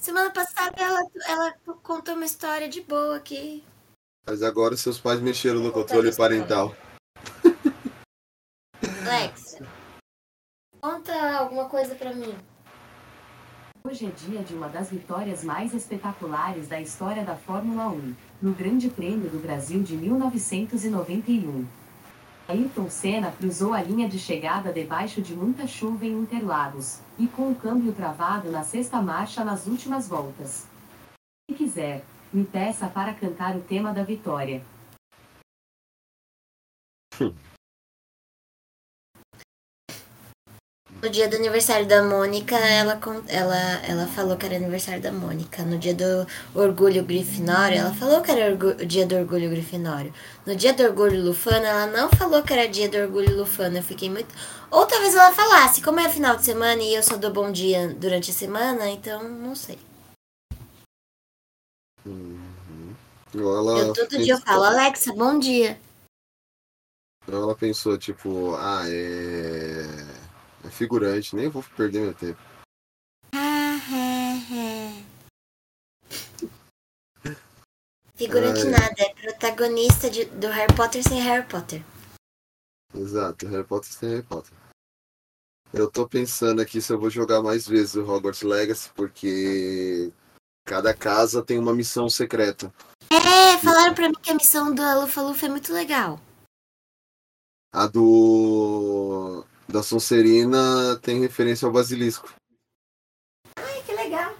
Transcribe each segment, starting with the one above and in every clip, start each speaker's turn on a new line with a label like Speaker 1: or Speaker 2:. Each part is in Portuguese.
Speaker 1: Semana passada ela, ela contou uma história de boa aqui.
Speaker 2: Mas agora seus pais mexeram no controle parental.
Speaker 1: Alex, conta alguma coisa pra mim.
Speaker 3: Hoje é dia de uma das vitórias mais espetaculares da história da Fórmula 1, no Grande Prêmio do Brasil de 1991. Ayrton Senna cruzou a linha de chegada debaixo de muita chuva em Interlagos, e com o câmbio travado na sexta marcha nas últimas voltas. Se quiser, me peça para cantar o tema da vitória.
Speaker 1: No dia do aniversário da Mônica, ela, ela, ela falou que era aniversário da Mônica. No dia do orgulho grifinório, ela falou que era o dia do orgulho grifinório. No dia do orgulho lufano, ela não falou que era dia do orgulho lufano. Eu fiquei muito. Ou talvez ela falasse, como é final de semana e eu só dou bom dia durante a semana, então não sei.
Speaker 2: Uhum. Ela
Speaker 1: Eu todo dia eu falo, Alexa, bom dia.
Speaker 2: Ela pensou, tipo, ah, é. É figurante, nem vou perder meu tempo.
Speaker 1: Figurante
Speaker 2: Ai.
Speaker 1: nada, é protagonista de- do Harry Potter sem Harry Potter.
Speaker 2: Exato, Harry Potter sem Harry Potter. Eu tô pensando aqui se eu vou jogar mais vezes o Hogwarts Legacy, porque cada casa tem uma missão secreta.
Speaker 1: É, falaram pra mim que a missão do Lufa Lufa é muito legal.
Speaker 2: A do. Da Sonserina tem referência ao basilisco.
Speaker 1: Ai, que legal.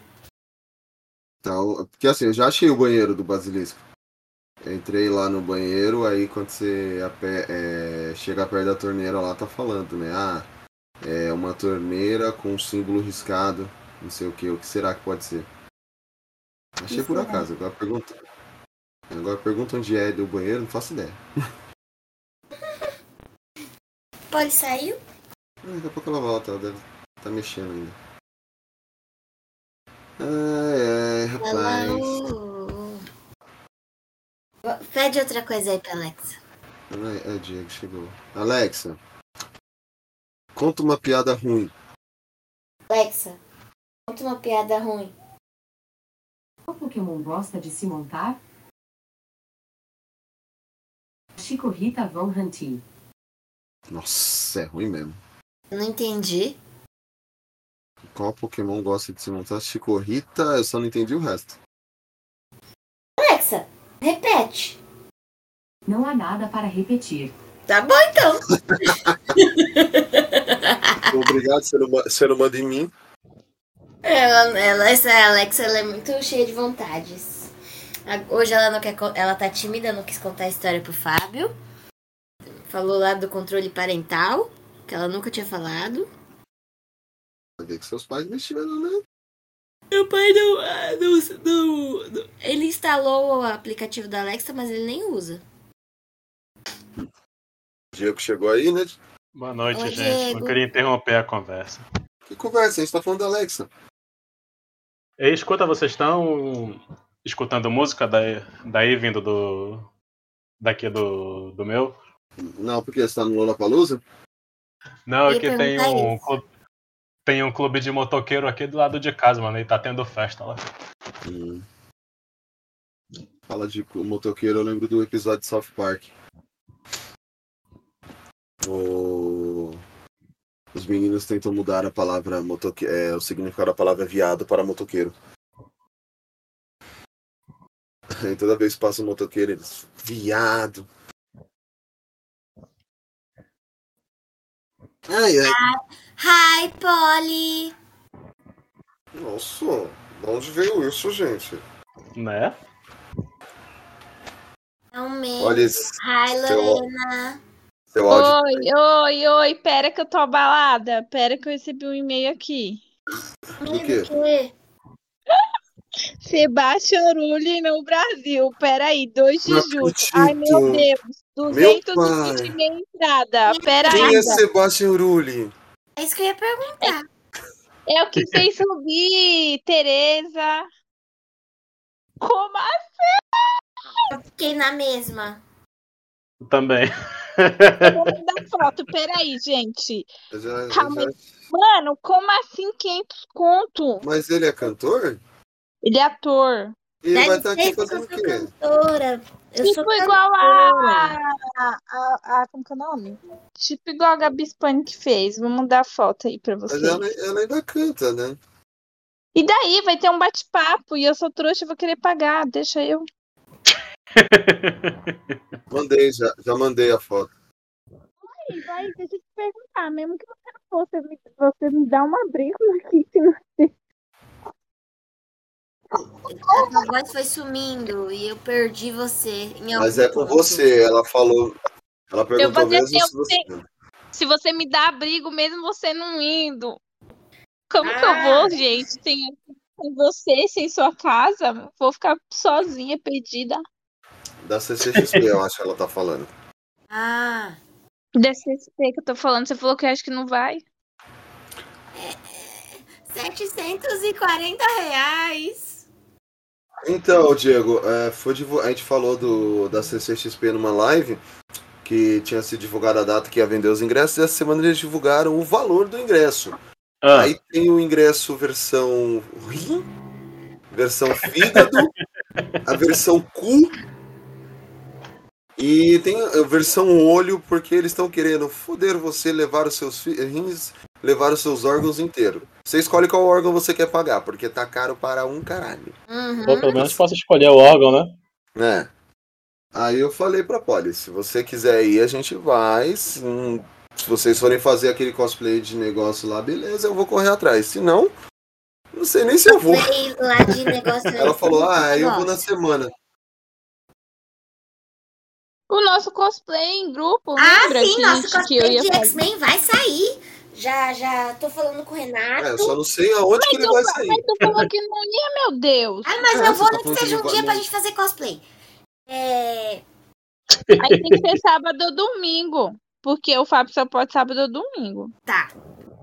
Speaker 2: Então, porque assim, eu já achei o banheiro do basilisco. Entrei lá no banheiro, aí quando você ape- é, chega perto da torneira lá, tá falando, né? Ah, é uma torneira com um símbolo riscado, não sei o que, o que será que pode ser? Achei por
Speaker 1: será?
Speaker 2: acaso, agora pergunta. Agora pergunta onde é do banheiro, não faço ideia.
Speaker 1: Polly saiu?
Speaker 2: Ah, Daqui a pouco ela volta, ela deve estar mexendo ainda. Ai, ai, rapaz.
Speaker 1: Hello. Pede outra coisa aí pra Alexa.
Speaker 2: Ai, é, Diego, chegou. Alexa, conta uma piada ruim.
Speaker 1: Alexa, conta uma piada ruim.
Speaker 3: Qual Pokémon gosta de se montar? Chico Rita Von Hunting.
Speaker 2: Nossa, é ruim mesmo.
Speaker 1: Não entendi.
Speaker 2: Qual Pokémon gosta de se montar? Chicorrita, eu só não entendi o resto.
Speaker 1: Alexa, repete.
Speaker 3: Não há nada para repetir.
Speaker 1: Tá bom então.
Speaker 2: Obrigado, você não, ma- você não manda em mim.
Speaker 1: Ela, ela, essa Alexa ela é muito cheia de vontades. Hoje ela não quer, ela tá tímida, não quis contar a história pro Fábio. Falou lá do controle parental, que ela nunca tinha falado.
Speaker 2: Ver que seus pais mexeram, né?
Speaker 1: Meu pai não, ah, não, não- não- Ele instalou o aplicativo da Alexa, mas ele nem usa.
Speaker 2: O Diego chegou aí, né?
Speaker 4: Boa noite,
Speaker 1: Oi,
Speaker 4: gente.
Speaker 1: Diego.
Speaker 4: Não queria interromper a conversa.
Speaker 2: Que conversa, a gente tá falando da Alexa.
Speaker 4: Ei, escuta, vocês estão escutando música daí, daí vindo do. daqui do, do meu?
Speaker 2: Não, porque você tá no Lollapalooza?
Speaker 4: Não, é que tem um,
Speaker 1: isso.
Speaker 4: clube, tem um clube de motoqueiro aqui do lado de casa, mano, e tá tendo festa lá.
Speaker 2: Hum. Fala de motoqueiro, eu lembro do episódio de South Park. O- Os meninos tentam mudar a palavra motoque... é, o significado da palavra viado para motoqueiro. Aí toda vez que passa um motoqueiro, eles. Viado. Ai, ai.
Speaker 1: Hi, Polly!
Speaker 2: Nossa, de onde veio isso, gente?
Speaker 4: Né?
Speaker 1: É um meme.
Speaker 2: Olha esse
Speaker 1: Hi, Lorena.
Speaker 2: seu áudio.
Speaker 5: Oi, oi, oi, pera que eu tô abalada. Pera que eu recebi um e-mail aqui.
Speaker 2: Do quê?
Speaker 1: quê?
Speaker 5: Sebastião Rulli no Brasil. Pera aí, 2 de
Speaker 2: Não
Speaker 5: julho.
Speaker 2: acredito.
Speaker 5: Ai, meu Deus.
Speaker 2: Meu
Speaker 5: 220 mil entrada. Pera
Speaker 2: Quem
Speaker 5: aí.
Speaker 2: é Sebastian Rulli?
Speaker 1: É isso que eu ia perguntar.
Speaker 5: É o que fez subir, Tereza. Como assim?
Speaker 1: Eu fiquei na mesma.
Speaker 4: Também.
Speaker 5: Eu vou mandar foto. Pera aí, gente.
Speaker 2: Eu já- eu
Speaker 5: Calma
Speaker 2: já-
Speaker 5: Mano, como assim 500 conto?
Speaker 2: Mas ele é cantor?
Speaker 5: Ele é ator.
Speaker 2: E ele vai
Speaker 1: Deve
Speaker 2: estar aqui fazendo
Speaker 1: eu
Speaker 2: o
Speaker 1: sou
Speaker 2: quê?
Speaker 1: cantora. Eu sou
Speaker 5: Tipo igual a, a, a, a. Como que é o nome? Tipo igual a Gabi Spani que fez. Vou mandar a foto aí pra
Speaker 2: Mas
Speaker 5: vocês.
Speaker 2: ela, ela ainda canta, né?
Speaker 5: E daí vai ter um bate-papo e eu sou trouxa, eu vou querer pagar. Deixa eu.
Speaker 2: Mandei, já, já mandei a foto.
Speaker 5: Vai, vai, deixa eu te perguntar, mesmo que você não fosse, você me, você me dá uma briga aqui. Se não...
Speaker 1: A tua voz foi sumindo e eu perdi você em algum
Speaker 2: Mas é com você, ela falou. Ela perguntou mesmo
Speaker 5: assim,
Speaker 2: se você.
Speaker 5: Se você me dá abrigo, mesmo você não indo. Como que eu
Speaker 1: Ah.
Speaker 5: vou, gente? Sem, sem você, sem sua casa? Vou ficar sozinha, perdida.
Speaker 2: Da CCXP, eu acho que ela tá falando.
Speaker 1: Ah,
Speaker 5: Da CSP que eu tô falando, você falou que acho que não vai.
Speaker 1: 740 reais.
Speaker 2: Então, Diego, é, foi divu- a gente falou do, da CCXP numa live que tinha sido divulgada a data que ia vender os ingressos e essa semana eles divulgaram o valor do ingresso.
Speaker 4: Ah,
Speaker 2: Aí tem o ingresso versão rim, versão fígado, a versão cu e tem a versão olho porque eles estão querendo foder você, levar os seus rins, levar os seus órgãos inteiros. Você escolhe qual órgão você quer pagar, porque tá caro para um caralho.
Speaker 1: Uhum.
Speaker 4: pô, pelo menos posso escolher o órgão, né?
Speaker 2: É. Aí eu falei pra Polly, se você quiser ir, a gente vai. Se, se vocês forem fazer aquele cosplay de negócio lá, beleza, eu vou correr atrás. Se não, não sei nem se eu vou.
Speaker 1: Veio lá de negócio.
Speaker 2: Ela falou, ah, eu vou na semana.
Speaker 5: O nosso cosplay em grupo,
Speaker 1: Ah,
Speaker 5: lembra
Speaker 1: sim,
Speaker 5: que,
Speaker 1: nosso
Speaker 5: que eu
Speaker 1: cosplay
Speaker 5: ia
Speaker 1: de? X-Men vai sair. Já, já tô falando com o Renato.
Speaker 2: É, eu só não sei aonde que ele vai sair.
Speaker 5: Mas tu falou que não ia, meu Deus.
Speaker 1: Ah, mas
Speaker 2: É,
Speaker 1: eu vou
Speaker 2: tá
Speaker 1: nem que seja um dia pra gente fazer cosplay. É.
Speaker 5: Aí tem que ser sábado ou domingo. Porque o Fábio só pode sábado ou domingo.
Speaker 1: Tá.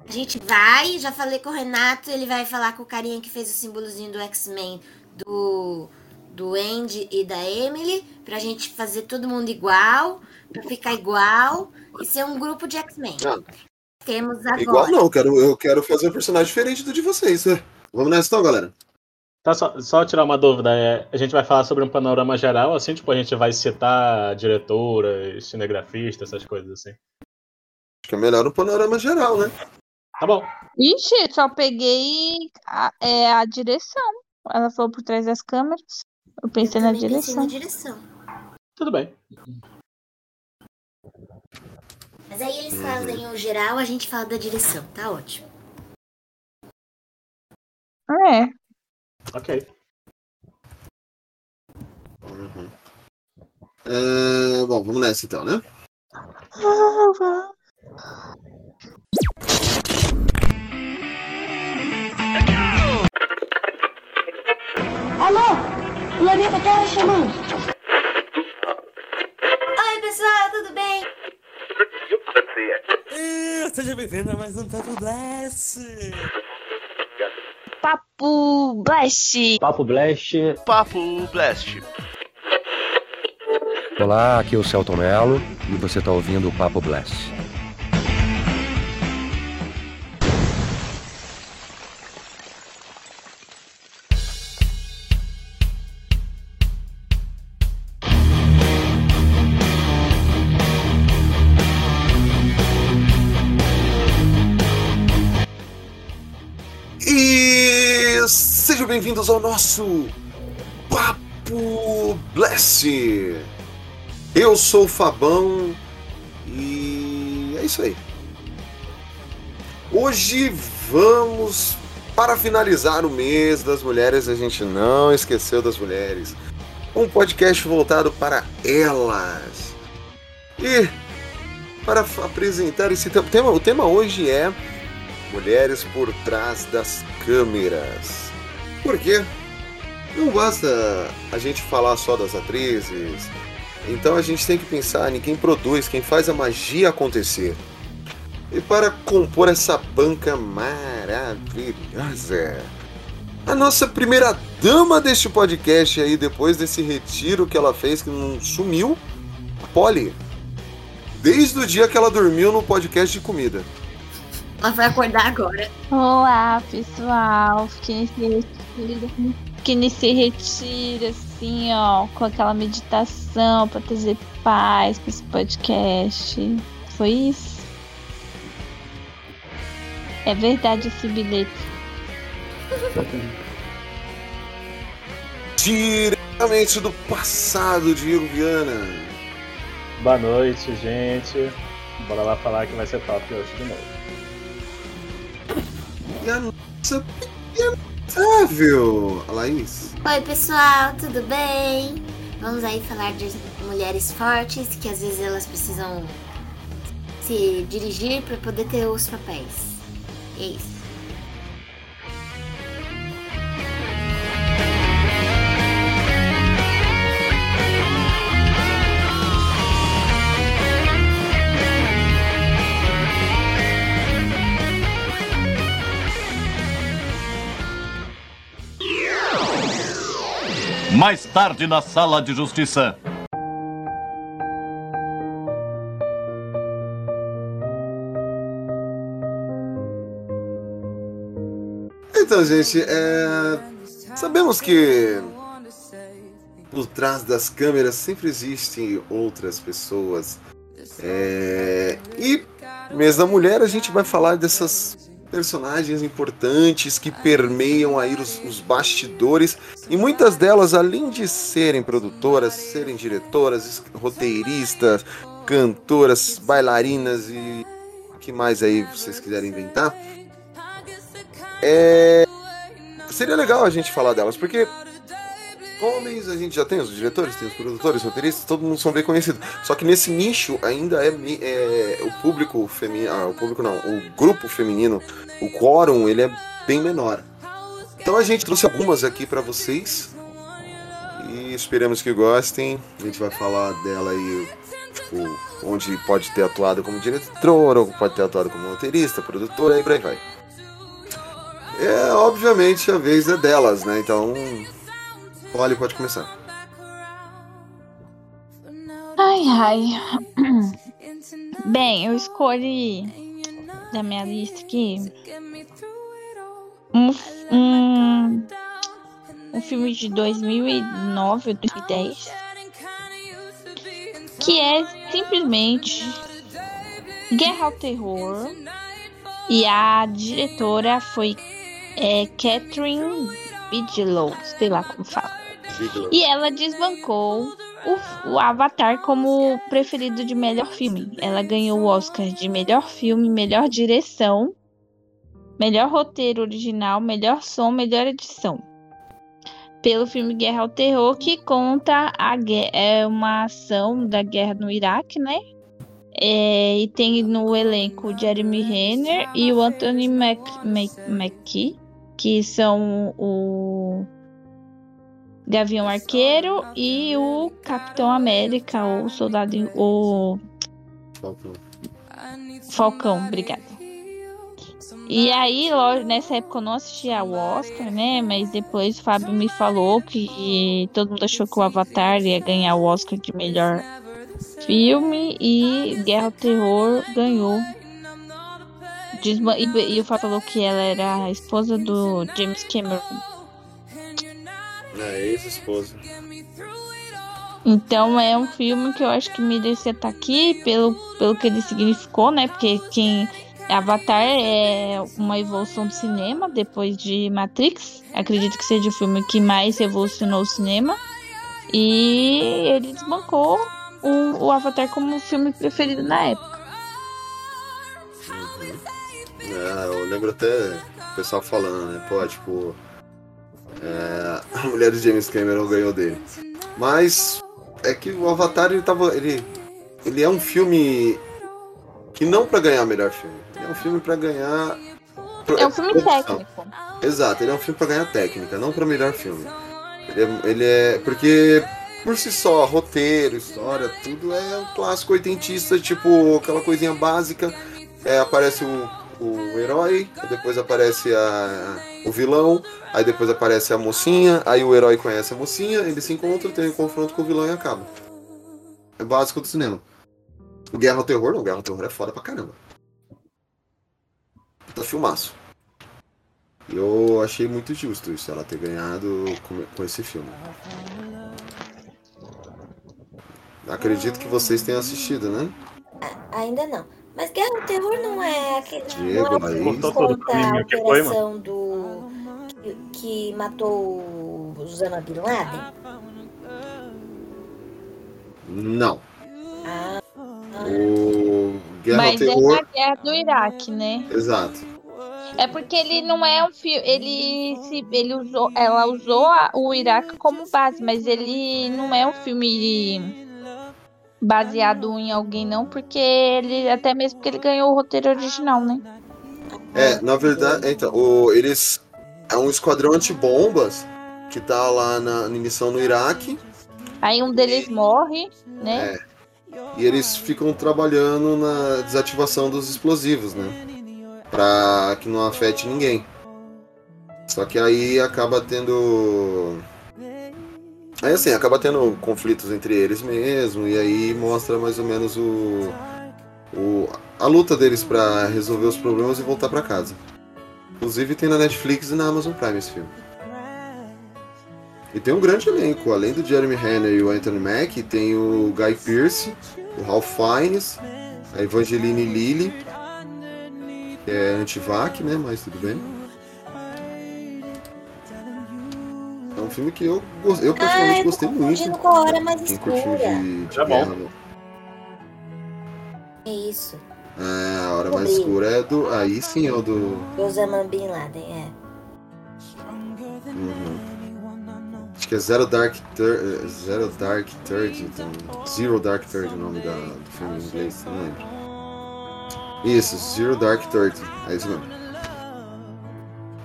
Speaker 1: A gente vai, já falei com o Renato, ele vai falar com o carinha que fez o símbolozinho do X-Men do, do Andy e da Emily, pra gente fazer todo mundo igual, pra ficar igual e ser um grupo de X-Men.
Speaker 2: Ah.
Speaker 1: Temos agora.
Speaker 2: Igual não, eu quero, eu quero fazer um personagem diferente do de vocês. né? Vamos nessa então, galera.
Speaker 4: Tá, só, só tirar uma dúvida. é, a gente vai falar sobre um panorama geral, assim, tipo, a gente vai citar diretoras, cinegrafistas, essas coisas assim.
Speaker 2: Acho que é melhor um panorama geral, né?
Speaker 4: Tá bom.
Speaker 5: Ixi, só peguei a, é, a direção. Ela falou por trás das câmeras. Eu
Speaker 1: Eu
Speaker 5: pensei na
Speaker 1: também pensei na
Speaker 5: direção.
Speaker 1: direção.
Speaker 4: Tudo bem.
Speaker 1: Mas aí eles fazem o geral, a gente fala da direção. Tá ótimo.
Speaker 5: É.
Speaker 4: Ok.
Speaker 2: Uhum. É, bom, vamos nessa então, né?
Speaker 6: Alô? Planeta Terra chamando.
Speaker 1: Oi, pessoal, tudo bem?
Speaker 7: Ah, Seja bem-vindo a mais um Papo Blast!
Speaker 5: Papo Blast.
Speaker 8: Papo Blast.
Speaker 9: Papo Blast.
Speaker 8: Olá, aqui é o Celton Mello e você está ouvindo o Papo Blast.
Speaker 2: Bem-vindos ao nosso Papo Blast. Eu sou o Fabão e é isso aí. Hoje vamos para finalizar o mês das mulheres, a gente não esqueceu das mulheres. Um podcast voltado para elas. E para apresentar esse tema, o tema hoje é Mulheres por trás das câmeras. Por quê? Não basta a gente falar só das atrizes. Então a gente tem que pensar em quem produz, quem faz a magia acontecer. E para compor essa banca maravilhosa, a nossa primeira dama deste podcast aí, depois desse retiro que ela fez, que não sumiu, a Polly. Desde o dia que ela dormiu no podcast de comida.
Speaker 1: Ela vai acordar agora.
Speaker 5: Olá, pessoal. Fiquei feliz. Que ele se retira, assim, ó, com aquela meditação pra trazer paz pra esse podcast. Foi isso? É verdade esse bilhete.
Speaker 2: Diretamente do passado, Diego Viana.
Speaker 4: Boa noite, gente. Bora lá falar que vai ser top hoje de novo.
Speaker 2: E a nossa pequena A Laís.
Speaker 1: Oi, pessoal, tudo bem? Vamos aí falar de mulheres fortes que às vezes elas precisam se dirigir para poder ter os papéis. É isso.
Speaker 9: Mais tarde na sala de justiça.
Speaker 2: Então, gente, é... sabemos que por trás das câmeras sempre existem outras pessoas. É... E mês da mulher a gente vai falar dessas personagens importantes que permeiam aí os, os bastidores. E muitas delas, além de serem produtoras, serem diretoras, roteiristas, cantoras, bailarinas e o que mais aí vocês quiserem inventar, é... seria legal a gente falar delas, porque homens a gente já tem os diretores, tem os produtores, roteiristas, todo mundo são bem conhecidos. Só que nesse nicho ainda é, é o público feminino, ah, o público não, o grupo feminino, o quórum, ele é bem menor. Então a gente trouxe algumas aqui para vocês e esperamos que gostem. A gente vai falar dela aí, tipo, onde pode ter atuado como diretora, ou pode ter atuado como roteirista, produtora e por aí vai. É, obviamente a vez é delas, né? Então Olha, pode começar.
Speaker 5: Ai, ai. Bem, eu escolhi da minha lista aqui um, um, um filme de 2009 ou 2010 que é simplesmente Guerra ao Terror e a diretora foi é, Catherine Bigelow, sei lá como fala. E ela desbancou o, o, Avatar como preferido de melhor filme. Ela ganhou o Oscar de melhor filme, melhor direção, melhor roteiro original, melhor som, melhor edição. Pelo filme Guerra ao Terror, que conta a é uma ação da guerra no Iraque, né? É, e tem no elenco Jeremy Renner e o Anthony Mackie que são o Gavião Arqueiro e o Capitão América, ou Soldado. O Falcão. Falcão, obrigada. E aí, nessa época eu não assistia ao Oscar, né? Mas depois o Fábio me falou que todo mundo achou que o Avatar ia ganhar o Oscar de melhor filme e Guerra ao Terror ganhou e, e o Fábio falou que ela era a esposa do James Cameron.
Speaker 2: É, ex-esposa.
Speaker 5: Então é um filme que eu acho que merecia estar aqui pelo, pelo que ele significou, né? Porque quem. Avatar é uma evolução do cinema depois de Matrix. Acredito que seja o filme que mais revolucionou o cinema. E ele desbancou o, o Avatar como o filme preferido na época.
Speaker 2: É, eu lembro até o pessoal falando, né? Pô, tipo. É, a mulher de James Cameron ganhou dele. Mas é que o Avatar ele tava. Ele, ele é um filme que não para ganhar melhor filme. Ele é um filme para ganhar.
Speaker 5: É um filme técnico.
Speaker 2: Exato, ele é um filme para ganhar técnica, não para melhor filme. Ele é, ele é. Porque por si só, roteiro, história, tudo é um clássico oitentista, tipo aquela coisinha básica. É, aparece o o herói, depois aparece a, o vilão, aí depois aparece a mocinha, aí o herói conhece a mocinha, eles se encontram, tem um confronto com o vilão e acaba. É básico do cinema. O Guerra ao Terror, não, Guerra ao Terror é foda pra caramba. Tá filmaço. Eu achei muito justo isso, ela ter ganhado com, com esse filme. Acredito que vocês tenham assistido, né?
Speaker 1: A- ainda não. Mas Guerra ao Terror não é aquele.
Speaker 2: Diego,
Speaker 1: não é conta a operação do. Que, que matou o Osama Bin Laden?
Speaker 2: Não.
Speaker 1: Ah,
Speaker 2: O Guerra
Speaker 5: Mas é
Speaker 2: Terror.
Speaker 5: na guerra do Iraque, né?
Speaker 2: Exato.
Speaker 5: É porque ele não é um filme. Ele se, ele usou, ela usou a- o Iraque como base, mas ele não é um filme baseado em alguém, não, porque ele até mesmo porque ele ganhou o roteiro original, né?
Speaker 2: É, na verdade, então, o, eles. É um esquadrão antibombas que tá lá na, na missão no Iraque.
Speaker 5: Aí um deles morre, né?
Speaker 2: É. E eles ficam trabalhando na desativação dos explosivos, né? Pra que não afete ninguém. Só que aí acaba tendo. Aí assim, acaba tendo conflitos entre eles mesmo, e aí mostra mais ou menos o. o a luta deles pra resolver os problemas e voltar pra casa. Inclusive tem na Netflix e na Amazon Prime esse filme. E tem um grande elenco, além do Jeremy Renner e o Anthony Mack, tem o Guy Pearce, o Ralph Fiennes, a Evangeline Lilly, que é anti-vac, né? Mas tudo bem. É um filme que eu, eu
Speaker 1: ah
Speaker 2: particularmente
Speaker 1: eu tô
Speaker 2: gostei muito.
Speaker 1: com a Hora Mais
Speaker 2: Quem curtiu
Speaker 1: Escura.
Speaker 2: de, de
Speaker 4: Tá bom.
Speaker 2: guerra, né?
Speaker 1: É isso.
Speaker 2: É, a hora mais escura é do. Aí sim é o do.
Speaker 1: Osama Bin Laden, é.
Speaker 2: Uhum. Acho que é Zero Dark Third. Zero Dark Third. Então, Zero Dark Third o nome da, do filme em inglês, não lembro. Isso, Zero Dark Third. É isso mesmo.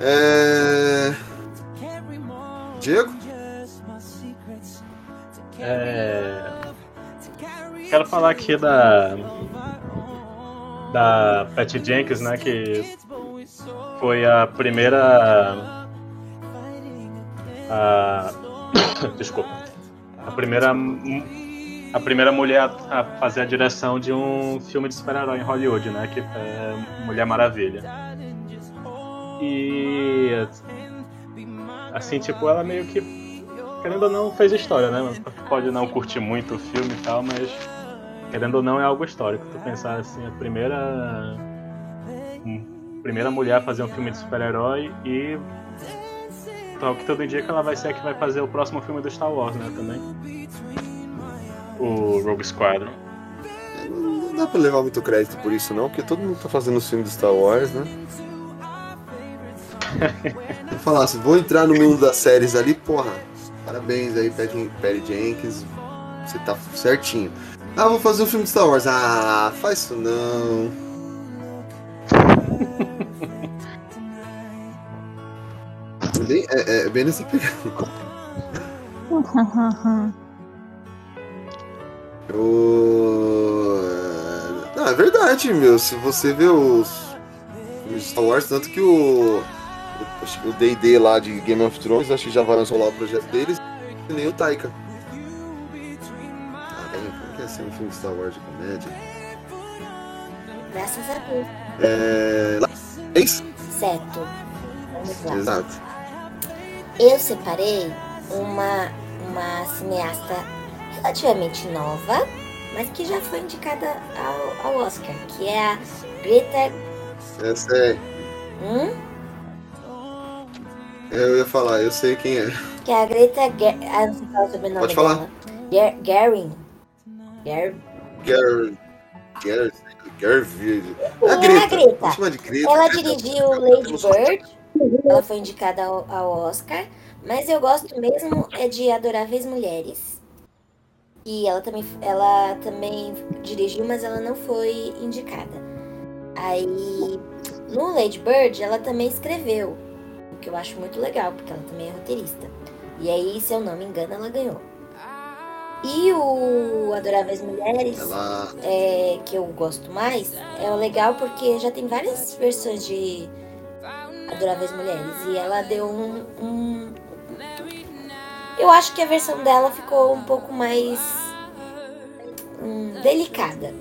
Speaker 2: É. Diego?
Speaker 4: É, Quero falar aqui da. Da Patty Jenkins, né? Que foi a primeira. A, desculpa. A primeira. A primeira mulher a fazer a direção de um filme de super-herói em Hollywood, né? Que é Mulher Maravilha. E. Assim, tipo, ela meio que querendo ou não, fez história, né? Pode não curtir muito o filme e tal, mas querendo ou não é algo histórico. Tu pensar assim, a primeira hum, primeira mulher a fazer um filme de super-herói e tal que todo indica ela vai ser a que vai fazer o próximo filme do Star Wars, né, também. O Rogue Squadron.
Speaker 2: Não dá pra levar muito crédito por isso, não, porque todo mundo tá fazendo os filmes do Star Wars, né? Eu falasse, vou entrar no mundo das séries ali, porra. Parabéns aí, Patty Jenkins. Você tá certinho. Ah, vou fazer um filme de Star Wars. Ah, faz isso não. É bem, é, é bem nessa pegada. Eu... Não, é verdade, meu. Se você vê os, os Star Wars, tanto que o. O DD lá de Game of Thrones, acho que já vai lançar lá o projeto deles, e nem o Taika. Ah, bem, como que é ser um filme Star Wars de comédia?
Speaker 1: Graças a Deus.
Speaker 2: É. lá- É isso?
Speaker 1: Certo. Vamos lá.
Speaker 2: Exato.
Speaker 1: Eu separei uma, uma cineasta relativamente nova, mas que já foi indicada ao, ao Oscar, que é a Greta.
Speaker 2: Essa é.
Speaker 1: Hum?
Speaker 2: Eu ia falar, eu sei quem é.
Speaker 1: Que é a Greta. Ger- Ah, não sei falar sobre o nome
Speaker 2: Pode falar.
Speaker 1: dela. Ger Garin. Ger
Speaker 2: Gary. Gary. Gary.
Speaker 1: É
Speaker 2: A
Speaker 1: a
Speaker 2: Greta.
Speaker 1: Greta.
Speaker 2: Vamos chamar de Greta.
Speaker 1: Ela dirigiu Lady Bird. Ela foi indicada ao, ao Oscar. Mas eu gosto mesmo é de Adoráveis Mulheres. E ela também, ela também dirigiu, mas ela não foi indicada. Aí, no Lady Bird, ela também escreveu. Que eu acho muito legal, porque ela também é roteirista. E aí, se eu não me engano, ela ganhou. E o Adoráveis Mulheres
Speaker 2: Ela.
Speaker 1: é, que eu gosto mais é legal porque já tem várias versões de Adoráveis Mulheres e ela deu um, um- eu acho que a versão dela ficou um pouco mais hum, delicada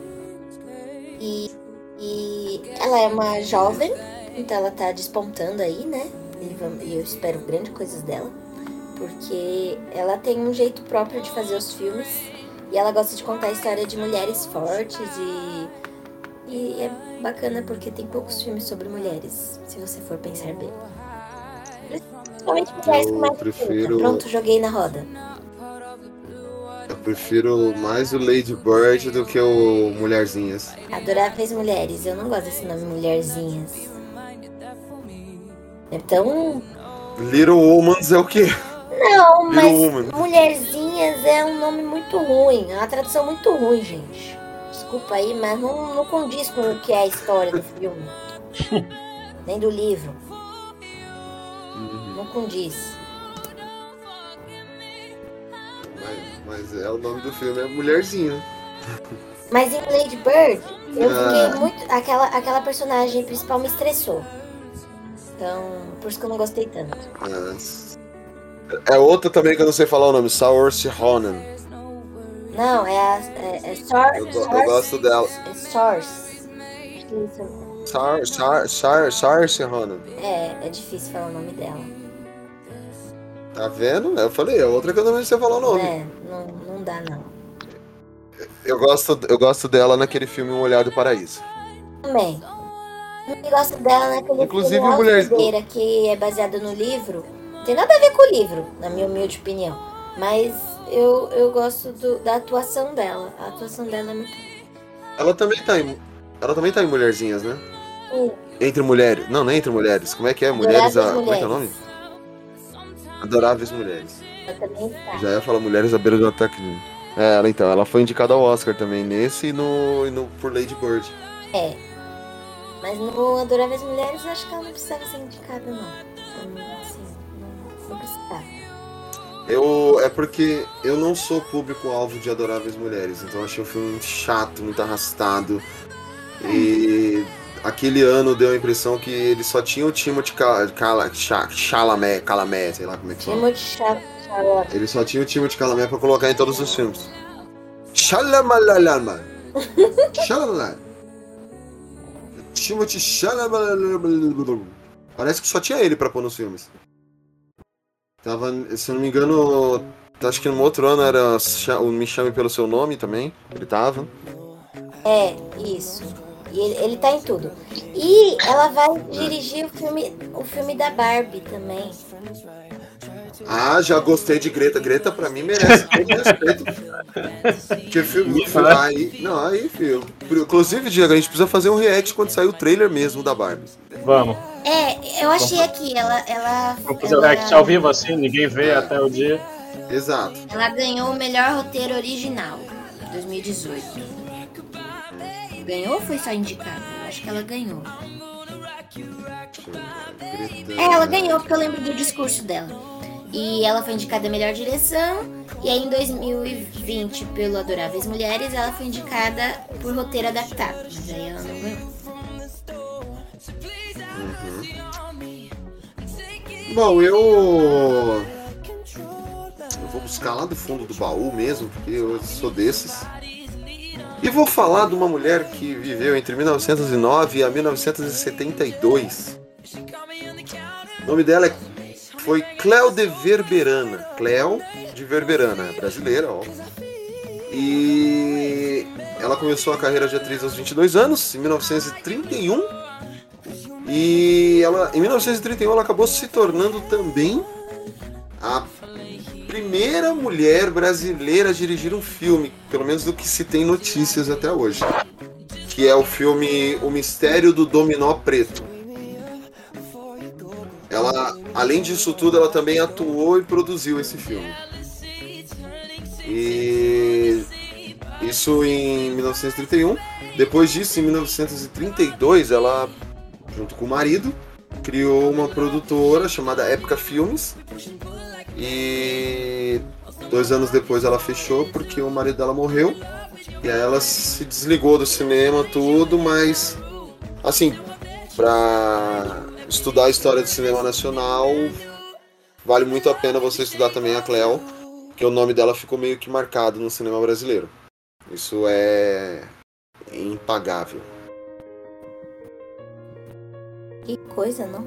Speaker 1: e, e ela é uma jovem então ela tá despontando aí né e e eu espero grandes coisas dela, porque ela tem um jeito próprio de fazer os filmes e ela gosta de contar a história de mulheres fortes e, e é bacana porque tem poucos filmes sobre mulheres, se você for pensar bem. Principalmente mulheres com mais
Speaker 2: prefiro-
Speaker 1: Pronto, joguei na roda.
Speaker 2: Eu prefiro mais o Lady Bird do que o Mulherzinhas.
Speaker 1: Adoráveis Mulheres. Eu não gosto desse nome Mulherzinhas. É tão.
Speaker 2: Little Womans é o quê?
Speaker 1: Não, mas. Mulherzinhas é um nome muito ruim. É uma tradução muito ruim, gente. Desculpa aí, mas não, não condiz com o que é a história do filme. Nem do livro. Não condiz.
Speaker 2: Mas, mas é o nome do filme é Mulherzinha.
Speaker 1: Mas em Lady Bird, eu
Speaker 2: Ah.
Speaker 1: fiquei muito. Aquela, aquela personagem principal me estressou. Então, por isso que eu não gostei tanto.
Speaker 2: É outra também que eu não sei falar o nome, Saoirse Ronan.
Speaker 1: Não, é a. É, é Sor,
Speaker 2: Eu, go- eu gosto dela.
Speaker 1: É Source.
Speaker 2: Saoirse Ronan.
Speaker 1: É, é difícil falar o nome dela.
Speaker 2: Tá vendo? Eu falei, é outra que eu não sei falar o nome.
Speaker 1: É, não, não dá não.
Speaker 2: Eu, gosto, eu gosto dela naquele filme Um Olhar do Paraíso.
Speaker 1: Também. Eu gosto dela naquele
Speaker 2: Inclusive,
Speaker 1: filme
Speaker 2: mulher-
Speaker 1: Alcideira, que é baseado no livro. Não tem nada a ver com o livro, na minha humilde opinião. Mas eu, eu gosto do- da atuação dela. A atuação dela é muito.
Speaker 2: Ela também tá em. Ela também tá em Mulherzinhas, né?
Speaker 1: Sim.
Speaker 2: Entre mulheres. Não, não é entre mulheres. Como é que é? Mulheres.
Speaker 1: Adoráveis
Speaker 2: A... Como é que é o nome? Adoráveis Mulheres.
Speaker 1: Ela também está.
Speaker 2: Já ia falar Mulheres à beira do ataque. É, ela então, ela foi indicada ao Oscar também, nesse e no, e no por Lady Bird.
Speaker 1: É. Mas no Adoráveis Mulheres, eu acho que ela não precisava ser indicada, não. Hum, Assim, não, não precisava.
Speaker 2: Eu. É porque eu não sou público-alvo de Adoráveis Mulheres, então eu achei o filme muito chato, muito arrastado. E aquele ano deu a impressão que ele só tinha o Timothy Chalamet, Calamé, sei lá como é que fala.
Speaker 1: Timothy.
Speaker 2: Ele só tinha o Timothy Chalamet pra colocar em todos os filmes. Chalamalama. Chalamalama. Chalamalama. Parece que só tinha ele pra pôr nos filmes. Tava, se eu não me engano, acho que no outro ano era o Me Chame Pelo Seu Nome também. Ele tava.
Speaker 1: É, isso. E ele, ele tá em tudo. E ela vai dirigir o filme, o filme da Barbie também.
Speaker 2: Ah, já gostei de Greta. Greta pra mim merece todo respeito. Porque filme, aí, não, aí, filho. Inclusive, Diego, a gente precisa fazer um react quando sair o trailer mesmo da Barbie.
Speaker 4: Vamos.
Speaker 1: É, eu achei aqui, ela, ela,
Speaker 4: Vamos fazer o react ao vivo assim, ninguém vê até o dia.
Speaker 2: Exato.
Speaker 1: ela ganhou o melhor roteiro original, 2018. Ganhou ou foi só indicada? Eu acho que ela ganhou. É, ela ganhou porque eu lembro do discurso dela. E ela foi indicada a melhor direção. E aí em 2020, pelo Adoráveis Mulheres, ela foi indicada por roteiro adaptado. Mas aí ela não ganhou.
Speaker 2: Bom, eu. Eu vou buscar lá do fundo do baú mesmo, porque eu sou desses. E vou falar de uma mulher que viveu entre 1909 a 1972. O nome dela é- foi Cleo de Verberana. Cleo de Verberana, brasileira, ó. E ela começou a carreira de atriz aos 22 anos, em 1931. E ela, em 1931 ela acabou se tornando também a primeira mulher brasileira a dirigir um filme, pelo menos do que se tem notícias até hoje, que é o filme O Mistério do Dominó Preto. Além disso tudo, ela também atuou e produziu esse filme. E isso em 1931. Depois disso, em 1932, ela junto com o marido, criou uma produtora chamada Épica Filmes. E dois anos depois ela fechou porque o marido dela morreu. E aí ela se desligou do cinema, tudo, mas assim, pra estudar a história do cinema nacional, vale muito a pena você estudar também a Cleo, que o nome dela ficou meio que marcado no cinema brasileiro. Isso é impagável.
Speaker 1: Que coisa, não?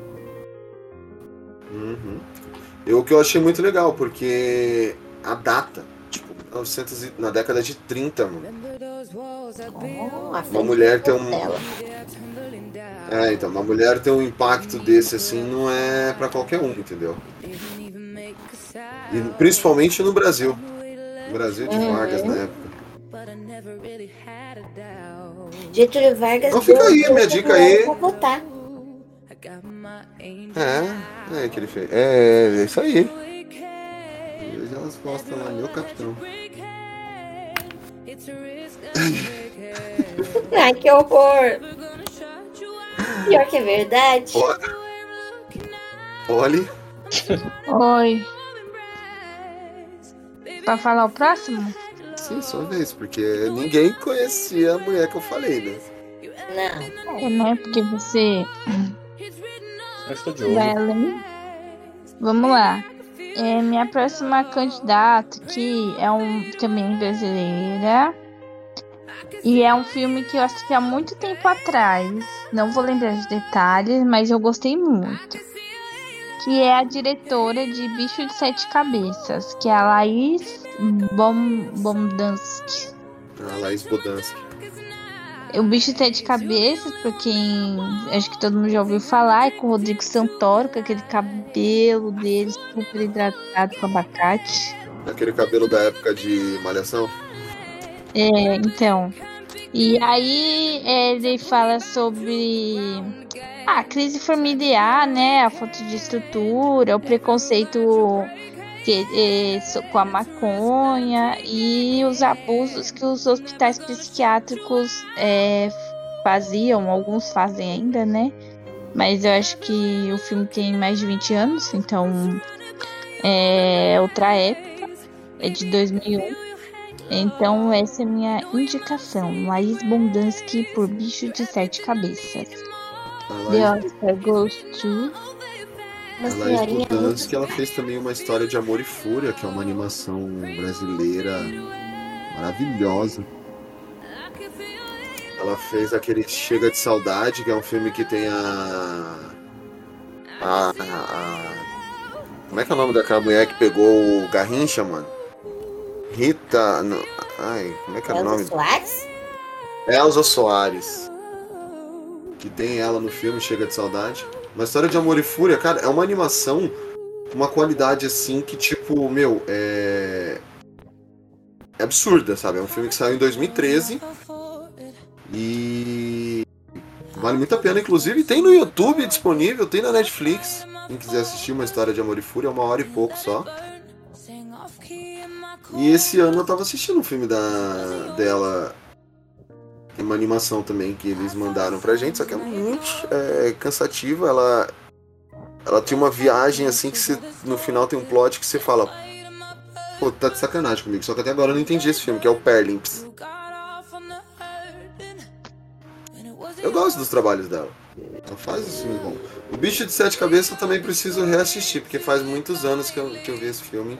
Speaker 2: Uhum. Eu, o que eu achei muito legal, porque a data, tipo, 1900 e- na década de 30, mano.
Speaker 1: Oh,
Speaker 2: Uma mulher tem um.
Speaker 1: dela.
Speaker 2: É, então, uma mulher ter um impacto desse assim não é pra qualquer um, entendeu? E principalmente no Brasil. No Brasil de
Speaker 1: Uhum.
Speaker 2: Vargas na época.
Speaker 1: Getúlio Vargas.
Speaker 2: Então fica aí, minha dica aí.
Speaker 1: Votar.
Speaker 2: É, é que ele fez. É, é isso aí. Veja as costas lá, meu capitão.
Speaker 1: Ai, que horror. Pior que é verdade.
Speaker 2: Olhe.
Speaker 5: Oi. Pra falar o próximo?
Speaker 2: Sim, sua vez, porque ninguém conhecia a mulher que eu falei, né?
Speaker 1: Não.
Speaker 5: É, né? Porque você
Speaker 4: Eu estou de olho.
Speaker 5: além. Vamos lá. É, minha próxima candidata aqui é um também brasileira. E é um filme que eu assisti há muito tempo atrás. Não vou lembrar os detalhes, mas eu gostei muito. Que é a diretora de Bicho de Sete Cabeças, que é a Laís Bom, Bomdansky.
Speaker 2: A Laís Bodansky.
Speaker 5: O Bicho de Sete Cabeças, pra quem acho que todo mundo já ouviu falar, é com o Rodrigo Santoro, com aquele cabelo dele super hidratado com abacate.
Speaker 2: Aquele cabelo da época de Malhação.
Speaker 5: É, então. E aí ele fala sobre a crise familiar, né? A falta de estrutura, o preconceito que, é, com a maconha e os abusos que os hospitais psiquiátricos é, faziam, alguns fazem ainda, né? Mas eu acho que o filme tem mais de 20 anos, então é outra época, é de 2001. Então essa é a minha indicação. Laís Bondansky por Bicho de Sete Cabeças. The Oscar goes to...
Speaker 2: A Laís Bodansky, ela fez também uma história de Amor e Fúria, que é uma animação brasileira maravilhosa. Ela fez aquele Chega de Saudade, que é um filme que tem a. A. a- a- como é que é o nome daquela mulher que pegou o Garrincha, mano? Rita. não- Ai, como é que é o
Speaker 1: Elza
Speaker 2: nome?
Speaker 1: Soares?
Speaker 2: Elza Soares. Que tem ela no filme Chega de Saudade. Uma história de amor e fúria, cara, é uma animação com uma qualidade assim que, tipo, meu, é. É absurda, sabe? É um filme que saiu em 2013. E. Vale muito a pena, inclusive tem no YouTube disponível, tem na Netflix. Quem quiser assistir uma história de amor e fúria, é uma hora e pouco só. E esse ano eu tava assistindo um filme da, dela, uma animação também que eles mandaram pra gente, só que é muito é, cansativa. Ela, ela tem uma viagem assim que você, no final tem um plot que você fala. Pô, tá de sacanagem comigo. Só que até agora eu não entendi esse filme, que é o Perlimps. Eu gosto dos trabalhos dela. Ela faz esse filme bom. O Bicho de Sete Cabeças eu também preciso reassistir, porque faz muitos anos que eu, que eu vi esse filme.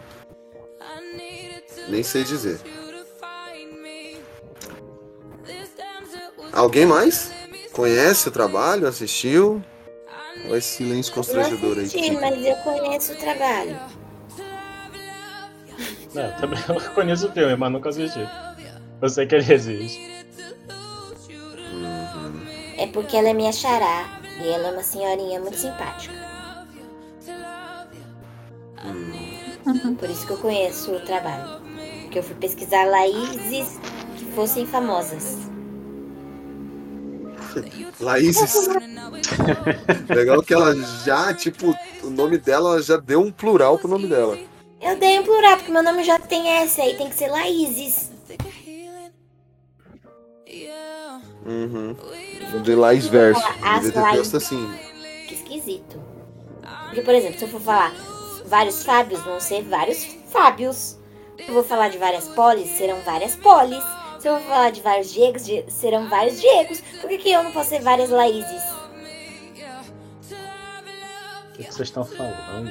Speaker 2: Nem sei dizer. Alguém mais? Conhece o trabalho? Assistiu? Olha esse silêncio constrangedor
Speaker 1: não
Speaker 2: aí.
Speaker 1: assisti, mas eu conheço o trabalho.
Speaker 4: É, também eu conheço o filme, mas nunca assisti. Eu sei que ele existe.
Speaker 2: Uhum.
Speaker 1: É porque ela é minha xará. E ela é uma senhorinha muito simpática.
Speaker 2: Hum.
Speaker 1: Por isso que eu conheço o trabalho. Porque eu fui pesquisar Laíses que fossem famosas.
Speaker 2: Laíses. Legal que ela já, tipo, o nome dela já deu um plural pro nome dela.
Speaker 1: Eu dei um plural, porque meu nome já tem S aí, tem que ser Laíses.
Speaker 2: Uhum. De Laís Verso.
Speaker 1: As Laís.
Speaker 2: assim.
Speaker 1: Que esquisito. Porque, por exemplo, se eu for falar vários Fábios, vão ser vários Fábios. Se eu vou falar de várias Polis, serão várias Polis. Se eu vou falar de vários Diegos, serão vários Diegos. Por que, que eu não posso ser várias Laíses?
Speaker 4: O que que vocês estão falando?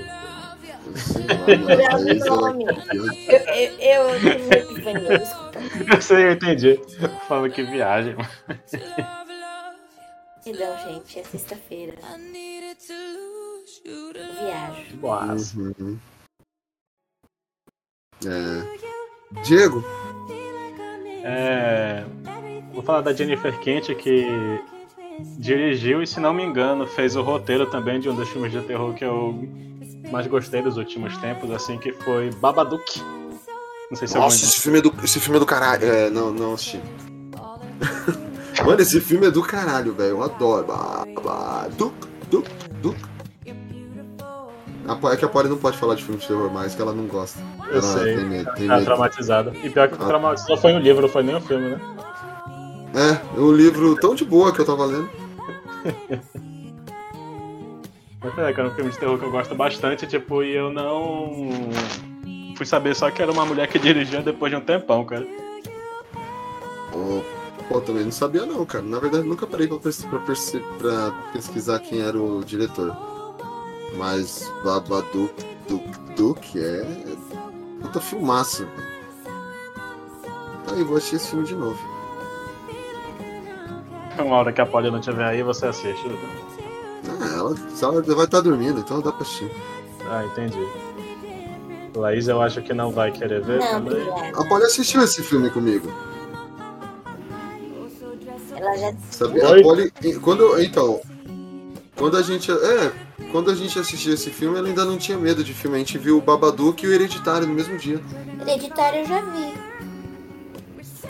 Speaker 1: Eu, eu, eu tive uma epifania, desculpa.
Speaker 4: Eu sei, eu entendi. Falando que viagem.
Speaker 1: Perdão, gente, é sexta-feira. Viajo.
Speaker 4: Boas.
Speaker 2: Uhum. É. Diego,
Speaker 4: É, vou falar da Jennifer Kent, que dirigiu e, se não me engano, fez o roteiro também de um dos filmes de terror que eu mais gostei dos últimos tempos, assim, que foi Babadook. Não sei se
Speaker 2: nossa,
Speaker 4: alguém...
Speaker 2: esse filme é do, esse filme é do caralho. É, não, não assisti. Mano, esse filme é do caralho, velho. Eu adoro. Ba, ba, duc, É que a Polly não pode falar de filme de terror mais, que ela não gosta.
Speaker 4: Eu
Speaker 2: ela
Speaker 4: sei.
Speaker 2: tem medo. Tem
Speaker 4: Tá
Speaker 2: medo.
Speaker 4: traumatizada. E pior que
Speaker 2: Ah.
Speaker 4: trauma... só foi um livro, não foi nem um filme, né?
Speaker 2: É, um livro tão de boa que eu tava lendo.
Speaker 4: Mas é, cara, é um filme de terror que eu gosto bastante, tipo, e eu não fui saber só que era uma mulher que dirigia depois de um tempão, cara.
Speaker 2: Pô, pô, também não sabia não, cara. Na verdade, nunca parei pra, pra pra pesquisar quem era o diretor. Mas Babadook Duk Duk é puta filmaço. Aí, vou assistir esse filme de novo.
Speaker 4: Uma hora que a Polly não estiver aí, você assiste.
Speaker 2: Ah, ela, se ela vai estar dormindo, então dá pra assistir.
Speaker 4: Ah, entendi. Laís, eu acho que não vai querer ver
Speaker 1: Não,
Speaker 4: também.
Speaker 1: obrigada.
Speaker 2: A Polly assistiu esse filme comigo.
Speaker 1: Ela já.
Speaker 4: Oi?
Speaker 2: A Polly. Quando, então. Quando a gente. É, quando a gente assistiu esse filme, ela ainda não tinha medo de filme. A gente viu o Babadook e o Hereditário no mesmo dia.
Speaker 1: Hereditário eu já vi.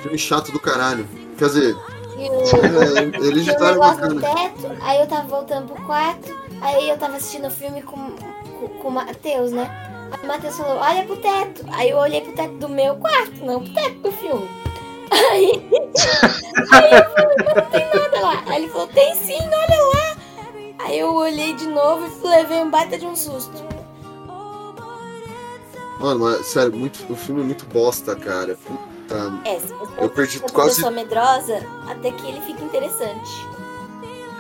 Speaker 2: Filme chato do caralho. Quer dizer,
Speaker 1: E o.
Speaker 2: é, Hereditário é
Speaker 1: negócio no teto, aí eu tava voltando pro quarto, aí eu tava assistindo o filme com, com, com o Matheus, né? Aí o Matheus falou, olha pro teto. Aí eu olhei pro teto do meu quarto, não pro teto do filme. Aí, aí eu falei, mas não tem nada lá. Aí ele falou, tem sim, olha lá. Aí eu olhei de novo e levei um baita de um susto.
Speaker 2: Mano, mas, sério, muito, o filme é muito bosta, cara. Puta.
Speaker 1: É, se você
Speaker 2: Eu perdi
Speaker 1: uma
Speaker 2: quase.
Speaker 1: pessoa medrosa, até que ele fica interessante.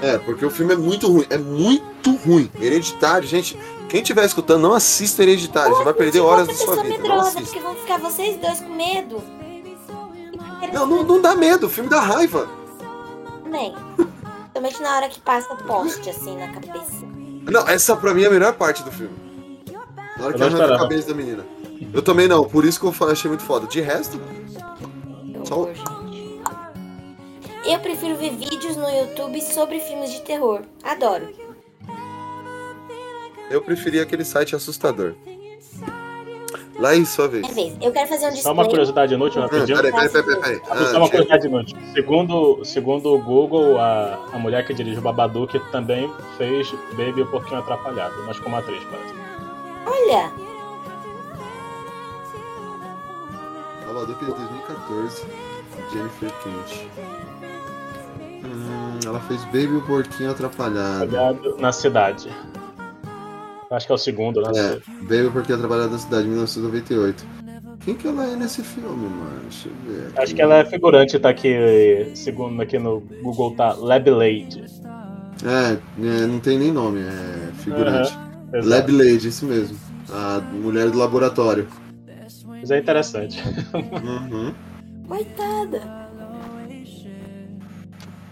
Speaker 2: É, porque o filme é muito ruim. É muito ruim. Hereditário, gente. Quem estiver escutando, não assista Hereditário. Você vai perder horas da sua vida. Não
Speaker 1: medrosa,
Speaker 2: assista.
Speaker 1: porque vão ficar vocês dois com medo.
Speaker 2: Não, não, não dá medo. O filme dá raiva.
Speaker 1: Também. Principalmente na hora que passa poste assim na cabeça.
Speaker 2: Não, essa pra mim é a melhor parte do filme. Na hora
Speaker 4: Eu
Speaker 2: que arranca a cabeça da menina. Eu também não, por isso que eu achei muito foda. De resto, Só-.
Speaker 1: Eu prefiro ver vídeos no YouTube sobre filmes de terror. Adoro.
Speaker 2: eu preferia aquele site assustador. Lá em sua vez.
Speaker 1: É vez. Eu quero fazer um
Speaker 4: Só
Speaker 1: display.
Speaker 4: uma curiosidade inútil,
Speaker 2: Ah,
Speaker 4: rapidinho.
Speaker 2: peraí, peraí, peraí, peraí.
Speaker 4: Só
Speaker 2: Ah,
Speaker 4: uma
Speaker 2: Diego.
Speaker 4: curiosidade inútil. Segundo, segundo o Google, a, a mulher que dirige o Babadook também fez Baby um pouquinho atrapalhado, mas como atriz, parece.
Speaker 1: Olha,
Speaker 2: Babadook de 2014. Jennifer Kent. Hum, ela fez Baby o Porquinho Atrapalhado.
Speaker 4: Atrapalhado na cidade. Acho que é o segundo, né?
Speaker 2: É, Baby o Porquinho Atrapalhado na Cidade, 1998. Quem que ela é nesse filme, mano? Deixa eu ver. aqui.
Speaker 4: Acho que ela é figurante, tá aqui, segundo aqui no Google, tá Lab Lady.
Speaker 2: É, é, não tem nem nome, é figurante.
Speaker 4: Exato.
Speaker 2: Lab Lady, isso mesmo. A mulher do laboratório.
Speaker 4: Mas é interessante.
Speaker 2: Uhum.
Speaker 1: coitada.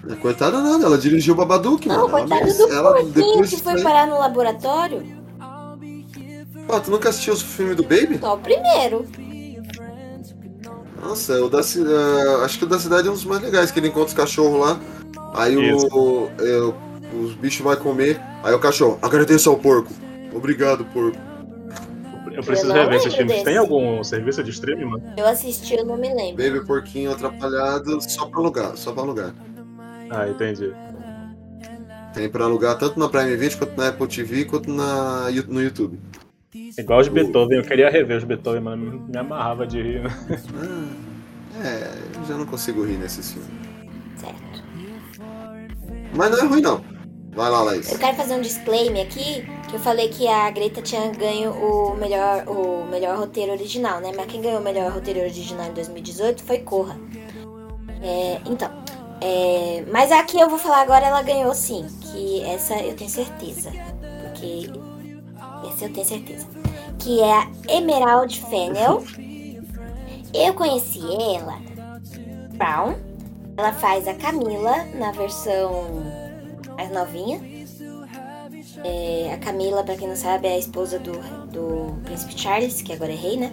Speaker 2: É, Coitada nada, ela dirigiu o Babadook,
Speaker 1: Não,
Speaker 2: mano. Ela
Speaker 1: coitada
Speaker 2: merece-
Speaker 1: do
Speaker 2: ela,
Speaker 1: porquinho
Speaker 2: depois
Speaker 1: que foi parar no laboratório.
Speaker 2: Pô, tu nunca assistiu o filme do Baby?
Speaker 1: Só o primeiro.
Speaker 2: Nossa, o da, é, acho que o da cidade é um dos mais legais, que ele encontra os cachorros lá, aí
Speaker 4: Isso.
Speaker 2: o, é, os bichos vão comer, aí o cachorro, agradeça ao porco. Obrigado, porco.
Speaker 4: Eu preciso rever esses filmes.
Speaker 1: desse.
Speaker 4: Tem algum serviço de streaming, mano?
Speaker 1: Eu assisti, eu não me lembro.
Speaker 2: Baby porquinho atrapalhado, só pra alugar, só pra alugar.
Speaker 4: Ah, entendi.
Speaker 2: Tem pra alugar tanto na Prime Video, quanto na Apple TV, quanto na, no YouTube.
Speaker 4: Igual os Beethoven, eu queria rever os Beethoven, mano. Me amarrava de rir.
Speaker 2: Ah, é, eu já não consigo rir nesses filmes.
Speaker 1: Certo.
Speaker 2: Mas não é ruim, não. Vai lá, Laís.
Speaker 1: Eu quero fazer um disclaimer aqui, que eu falei que a Greta tinha ganho o melhor, o melhor roteiro original, né? Mas quem ganhou o melhor roteiro original em 2018 foi Corra. É, então, é, mas a que eu vou falar agora, ela ganhou sim, que essa eu tenho certeza, porque essa eu tenho certeza, que é a Emerald Fennel. Eu conheci ela, Brown, ela faz a Camila na versão mais novinha. É, a Camila, pra quem não sabe, é a esposa do, do príncipe Charles, que agora é rei, né?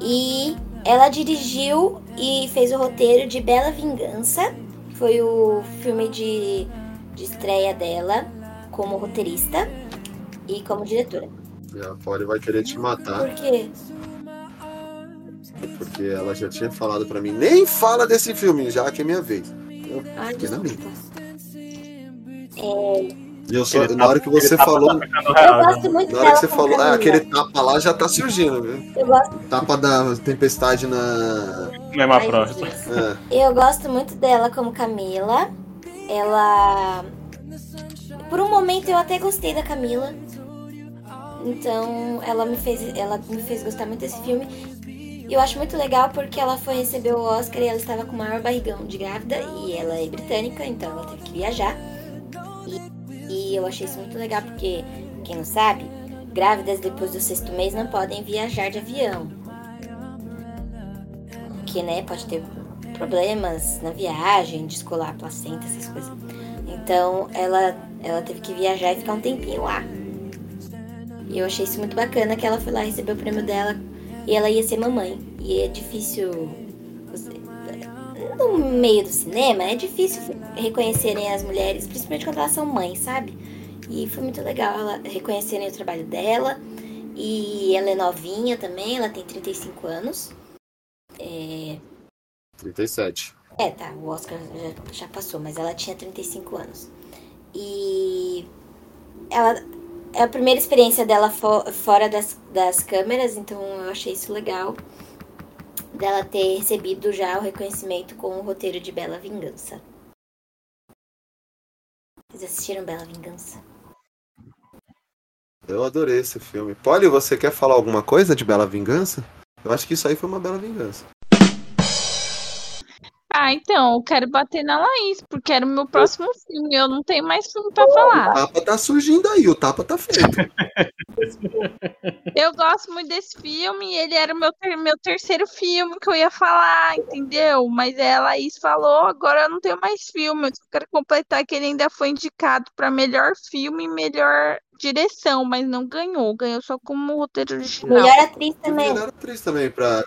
Speaker 1: E ela dirigiu e fez o roteiro de Bela Vingança. Foi o filme de, de estreia dela como roteirista e como diretora.
Speaker 2: E a Polly vai querer te matar.
Speaker 1: Por quê?
Speaker 2: Porque ela já tinha falado pra mim, nem fala desse filme, já que é minha vez. Eu
Speaker 1: Ai,
Speaker 2: fiquei na minha.
Speaker 1: É,
Speaker 2: E eu só, na hora que
Speaker 4: tapa-
Speaker 2: você
Speaker 4: tapa
Speaker 2: falou,
Speaker 4: tá
Speaker 1: eu
Speaker 4: real, né?
Speaker 1: gosto muito
Speaker 2: na hora que você falou, ah, aquele tapa lá já tá surgindo, viu?
Speaker 1: Eu gosto,
Speaker 2: Tapa da tempestade na.
Speaker 4: Não é uma
Speaker 1: Ai,
Speaker 4: prova.
Speaker 1: Jesus.
Speaker 2: É.
Speaker 1: Eu gosto muito dela como Camila. Ela. Por um momento eu até gostei da Camila. Então ela me fez, ela me fez gostar muito desse filme. E eu acho muito legal porque ela foi receber o Oscar e ela estava com o maior barrigão de grávida e ela é britânica, então ela teve que viajar. E, e eu achei isso muito legal porque, quem não sabe, grávidas depois do sexto mês não podem viajar de avião. Porque, né, pode ter problemas na viagem, descolar a placenta, essas coisas. Então ela, ela teve que viajar e ficar um tempinho lá. E eu achei isso muito bacana que ela foi lá receber o prêmio dela e ela ia ser mamãe. E é difícil. No meio do cinema, é difícil reconhecerem as mulheres, principalmente quando elas são mães, sabe? E foi muito legal ela reconhecerem o trabalho dela. E ela é novinha também, ela tem 35 anos. É,
Speaker 2: 37.
Speaker 1: é, tá, o Oscar já, já passou, mas ela tinha 35 anos. E ela a primeira experiência dela fo- fora das, das câmeras, então eu achei isso legal. Dela ter recebido já o reconhecimento com o roteiro de Bela Vingança. Vocês assistiram Bela Vingança?
Speaker 2: Eu adorei esse filme. Polly, você quer falar alguma coisa de Bela Vingança? Eu acho que isso aí foi uma bela vingança.
Speaker 5: Ah, então, eu quero bater na Laís, porque era o meu próximo filme. Eu não tenho mais filme pra falar.
Speaker 2: O tapa tá surgindo aí, o tapa tá feito.
Speaker 5: Eu gosto muito desse filme, ele era o meu, ter- meu terceiro filme que eu ia falar, entendeu? Mas é, a Laís falou, agora eu não tenho mais filme. Eu só quero completar que ele ainda foi indicado pra melhor filme e melhor direção, mas não ganhou. Ganhou só como roteiro original.
Speaker 1: Melhor atriz também.
Speaker 2: melhor atriz também pra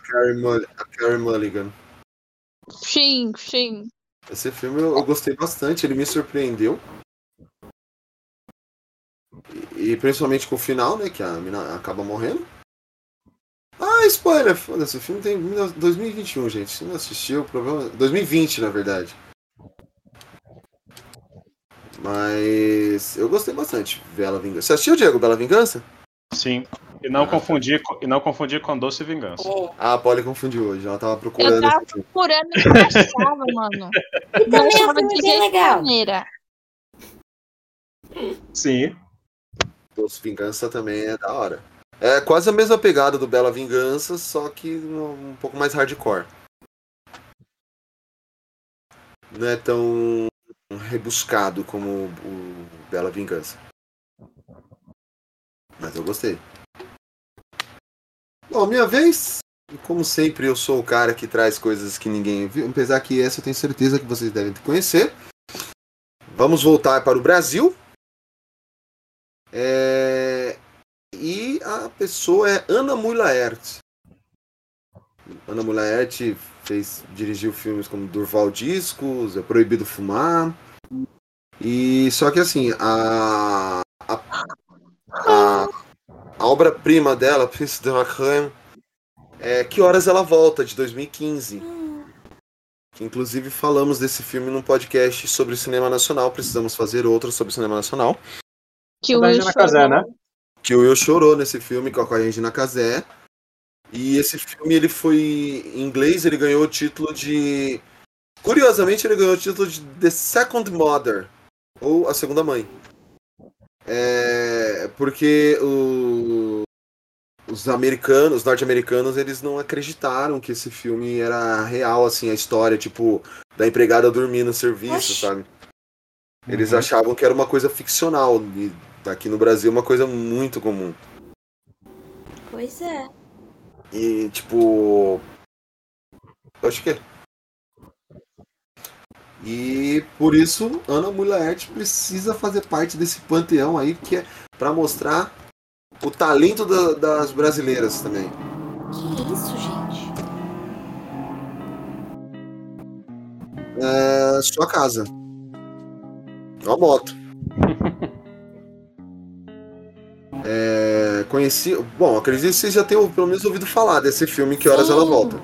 Speaker 2: Carey Mulligan.
Speaker 5: Sim, sim.
Speaker 2: Esse filme eu, eu gostei bastante, ele me surpreendeu. E, e principalmente com o final, né? Que a mina acaba morrendo. Ah, spoiler! Foda-se, o filme tem 2021, gente. Se não assistiu, o problema. 2020, na verdade. Mas eu gostei bastante Bela Vingança. Você assistiu, Diego, Bela Vingança?
Speaker 4: Sim. E não confundir com, e não confundir com Doce Vingança.
Speaker 2: Ah, a Polly confundiu hoje. Ela tava
Speaker 5: Eu
Speaker 2: procurando.
Speaker 5: tava
Speaker 2: esse filme.
Speaker 5: procurando e não achava, mano.
Speaker 1: E também é um filme bem legal.
Speaker 5: maneira.
Speaker 4: Sim.
Speaker 2: Doce Vingança também é da hora. É quase a mesma pegada do Bela Vingança, só que um, um pouco mais hardcore. Não é tão rebuscado como o Bela Vingança. Mas eu gostei. Bom, minha vez. Como sempre, eu sou o cara que traz coisas que ninguém viu. Apesar que essa eu tenho certeza que vocês devem conhecer. Vamos voltar para o Brasil. É, E a pessoa é Ana Mulaert. Ana Mulaert fez, dirigiu filmes como Durval Discos, É Proibido Fumar. E só que assim, a, a, a, a obra-prima dela, Prince de Rackham, é Que Horas Ela Volta, de 2015. Que inclusive falamos desse filme num podcast sobre cinema nacional. Precisamos fazer outro sobre cinema nacional.
Speaker 5: Que o Will
Speaker 4: Casé, né?
Speaker 2: que o Will chorou nesse filme com a Regina Casé. E esse filme ele foi em inglês, ele ganhou o título de curiosamente ele ganhou o título de The Second Mother ou a segunda mãe. É, porque o- os americanos, os norte-americanos, eles não acreditaram que esse filme era real assim, a história tipo da empregada dormir no serviço,
Speaker 1: Oxi.
Speaker 2: sabe? Eles
Speaker 4: Uhum.
Speaker 2: achavam que era uma coisa ficcional. E aqui no Brasil é uma coisa muito comum.
Speaker 1: Pois é.
Speaker 2: E, tipo. eu Acho que é. E por isso Ana Mulaert precisa fazer parte desse panteão aí que é para mostrar o talento da- das brasileiras também.
Speaker 1: Que isso, gente?
Speaker 2: É, sua casa. Uma moto. É, conheci. Bom, acredito que vocês já tenham pelo menos ouvido falar desse filme Que Horas
Speaker 1: Sim.
Speaker 2: Ela Volta.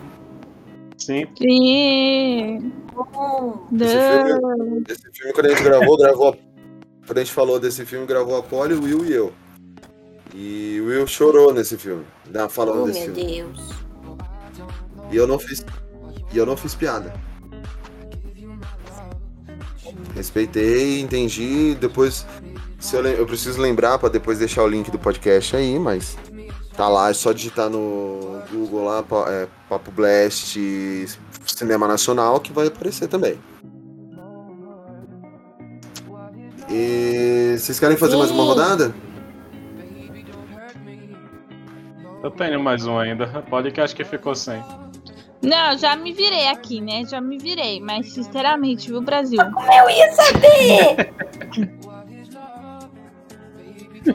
Speaker 4: Sim.
Speaker 5: Sim.
Speaker 1: Bom,
Speaker 2: Esse filme, esse filme, quando a gente gravou, gravou. Quando a gente falou desse filme, gravou a Polly, o Will e eu. E o Will chorou nesse filme. né, Falando
Speaker 1: oh
Speaker 2: desse
Speaker 1: meu
Speaker 2: filme.
Speaker 1: Deus.
Speaker 2: E eu não fiz. E eu não fiz piada. Respeitei, entendi. Depois. Se eu, eu preciso lembrar pra depois deixar o link do podcast aí, mas. Tá lá, é só digitar no Google lá, é, Papo Blast Cinema Nacional, que vai aparecer também. E vocês querem fazer mais uma rodada?
Speaker 4: Eu tenho mais um ainda. Pode que acho que ficou sem.
Speaker 5: Não, já me virei aqui, né? Já me virei. Mas, sinceramente, viu, Brasil?
Speaker 1: Eu ia saber!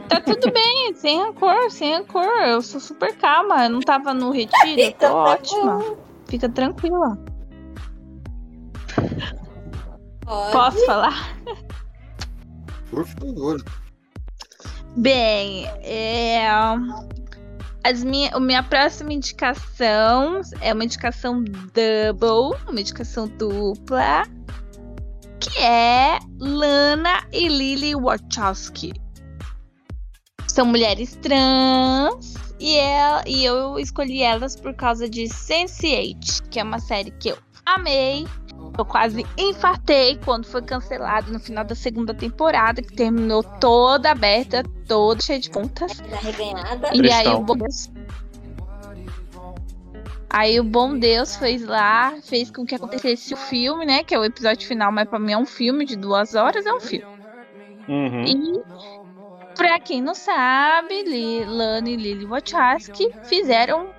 Speaker 5: Tá tudo bem, sem rancor, sem rancor. Eu sou super calma. Eu não tava no retiro, eu tô
Speaker 1: Então tá
Speaker 5: ótima. Fica tranquila.
Speaker 1: Pode.
Speaker 5: Posso falar?
Speaker 2: Por favor.
Speaker 5: Bem, é, as minha, a minha próxima indicação é uma indicação double, uma indicação dupla, que é Lana e Lily Wachowski. São mulheres trans e, ela, e eu escolhi elas por causa de Sense8, que é uma série que eu amei. Eu quase infartei quando foi cancelado no final da segunda temporada, que terminou toda aberta, toda cheia de pontas.
Speaker 1: Reganhada.
Speaker 5: E aí o bom Deus. Aí o bom Deus fez lá, fez com que acontecesse o filme, né? Que é o episódio final, mas pra mim é um filme de duas horas, é um filme.
Speaker 4: Uhum.
Speaker 5: E pra quem não sabe, Lana e Lily Wachowski fizeram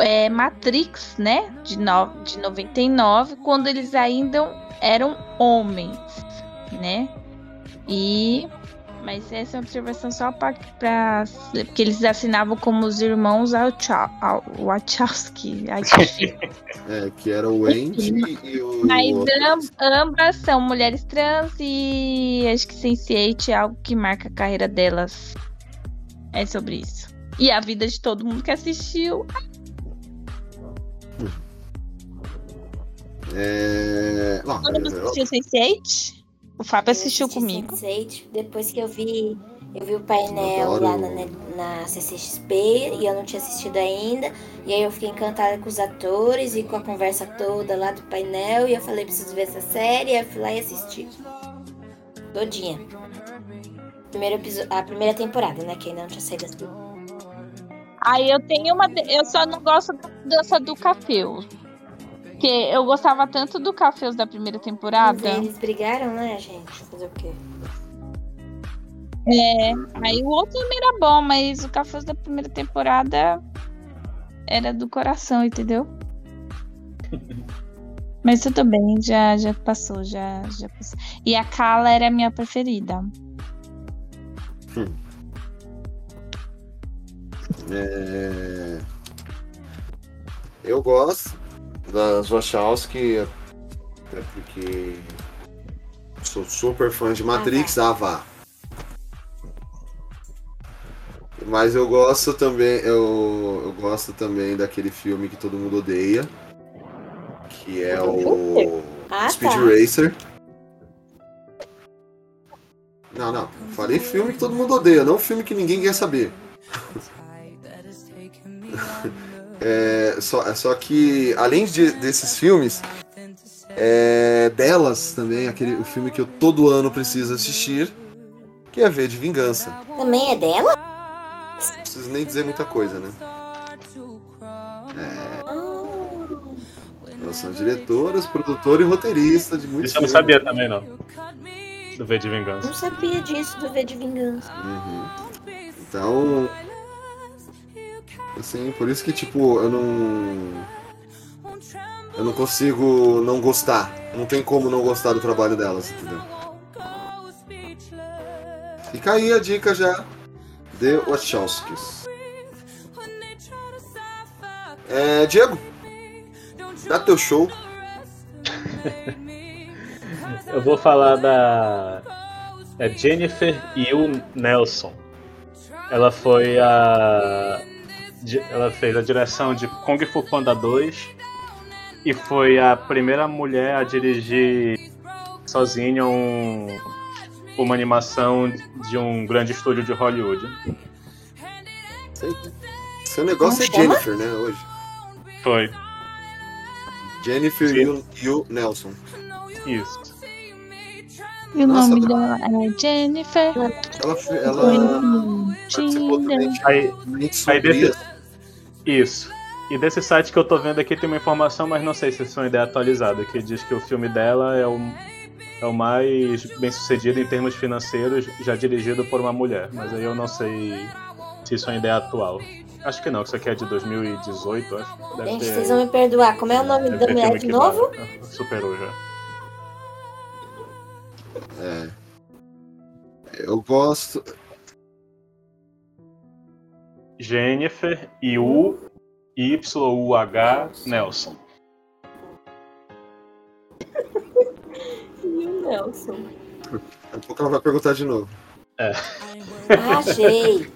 Speaker 5: é, Matrix, né? De, no, de 99, quando eles ainda eram homens, né? E. Mas essa é uma observação só pra. Porque eles assinavam como os irmãos Wachowski.
Speaker 2: É, que era o Andy e o.
Speaker 5: Mas ambas são mulheres trans e acho que Sense8 é algo que marca a carreira delas. É sobre isso. E a vida de todo mundo que assistiu.
Speaker 2: É. Não,
Speaker 5: Todo mundo
Speaker 2: eu-
Speaker 5: assistiu Sense8? O Fábio
Speaker 1: Eu
Speaker 5: assistiu
Speaker 1: assisti
Speaker 5: comigo.
Speaker 1: Sense8, depois que eu vi, eu vi o painel
Speaker 2: Adoro.
Speaker 1: lá na, na CCXP e eu não tinha assistido ainda. E aí eu fiquei encantada com os atores e com a conversa toda lá do painel. E eu falei, preciso ver essa série. Aí eu fui lá e assisti. Todinha. Primeiro episo- a primeira temporada, né? Que ainda não tinha saído assim.
Speaker 5: Aí eu tenho uma. Eu só não gosto da dança do Cafeus. Porque eu gostava tanto do Cafeus da primeira temporada.
Speaker 1: Eles brigaram, né, gente? Fazer o quê?
Speaker 5: É, aí o outro também era bom, mas o Cafés da primeira temporada era do coração, entendeu? Mas tudo bem, já, já passou, já, já passou. E a Kala era a minha preferida.
Speaker 2: É... Eu gosto das Wachowski, até porque sou super fã de Matrix, ah, vá. Mas eu gosto também, eu, eu gosto também daquele filme que todo mundo odeia, que é o
Speaker 1: Ah,
Speaker 2: Speed
Speaker 1: tá.
Speaker 2: Racer. Não, não, falei filme que todo mundo odeia, não filme que ninguém quer saber. É, só, é só que, além de- desses filmes, é, delas também, aquele, o filme que eu todo ano preciso assistir, que é V de Vingança.
Speaker 1: Também é dela?
Speaker 2: Não preciso nem dizer muita coisa, né?
Speaker 1: Ah,
Speaker 2: Elas são diretoras, produtora e roteirista de muitos
Speaker 4: Isso eu não
Speaker 2: filmes.
Speaker 4: sabia também, não. Do V de Vingança.
Speaker 1: não sabia disso do V de Vingança.
Speaker 2: Uhum. Então. Assim, por isso que, tipo, eu não. eu não consigo não gostar. Não tem como não gostar do trabalho delas, entendeu? Fica aí a dica já. The Wachowskis. É, Diego, dá teu show.
Speaker 4: Eu vou falar da é Jennifer Yu Nelson. Ela foi a ela fez a direção de Kung Fu Panda 2 e foi a primeira mulher a dirigir sozinha um- uma animação de um grande estúdio de Hollywood.
Speaker 2: Seu negócio é
Speaker 1: chama?
Speaker 2: Jennifer, né? Hoje.
Speaker 4: Foi
Speaker 2: Jennifer
Speaker 4: Sim.
Speaker 2: Nelson.
Speaker 4: isso.
Speaker 5: E o nome
Speaker 2: tá-
Speaker 5: dela é Jennifer.
Speaker 2: Ela, ela participou também de
Speaker 4: Aí, aí desse-. Isso. E desse site que eu tô vendo aqui tem uma informação, mas não sei se isso é uma ideia atualizada, que diz que o filme dela é o, é o mais bem sucedido em termos financeiros, já dirigido por uma mulher. Mas aí eu não sei se isso é uma ideia atual. Acho que não, que isso aqui é de 2018, acho. Deve
Speaker 1: Gente,
Speaker 4: ter-
Speaker 1: vocês vão me perdoar. Como é o nome da mulher de novo?
Speaker 4: ba- Superou já.
Speaker 2: É. Eu gosto.
Speaker 4: Jennifer Yu Y-U-H Nelson.
Speaker 1: E o Nelson.
Speaker 2: Daqui a pouco ela vai perguntar de novo.
Speaker 1: Achei.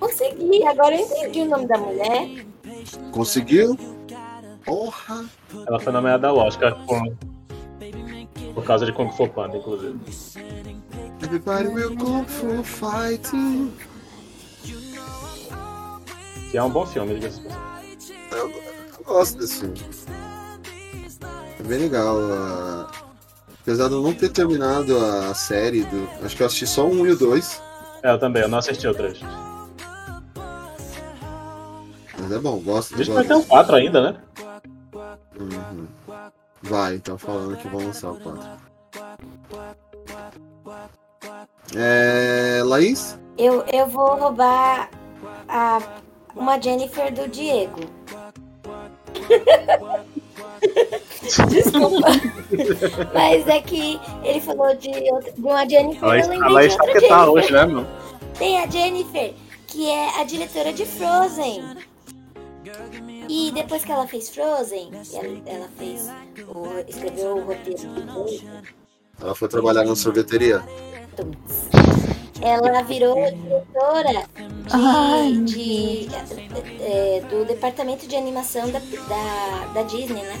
Speaker 1: Consegui. Agora eu entendi o nome da mulher.
Speaker 2: Conseguiu? Porra!
Speaker 4: Ela foi nomeada ao Oscar por, por causa de Kung Fu Panda, inclusive.
Speaker 2: Everybody will go for fighting.
Speaker 4: Que é um bom filme, diga-se.
Speaker 2: Eu, eu gosto desse filme. É bem legal. ah, Apesar de eu não ter terminado a série, do... acho que eu assisti só o 1 e o 2.
Speaker 4: É, eu também, eu não assisti o 3.
Speaker 2: Mas é bom, gosto.
Speaker 4: Diz que vai ter um 4 ainda, né?
Speaker 2: Uhum. Vai, então falando que vão lançar o 4. É. Laís?
Speaker 1: Eu, eu vou roubar a, uma Jennifer do Diego. Desculpa. Mas é que ele falou de, outra- de uma Jennifer.
Speaker 4: Ela,
Speaker 1: eu
Speaker 4: ela está que tá hoje, né, meu?
Speaker 1: Tem a Jennifer, que é a diretora de Frozen. E depois que ela fez Frozen, ela, ela fez o, escreveu o roteiro do
Speaker 2: Ela foi trabalhar na sorveteria?
Speaker 1: Ela virou diretora
Speaker 5: Ai,
Speaker 1: de, de- é, do departamento de animação da, da, da Disney, né?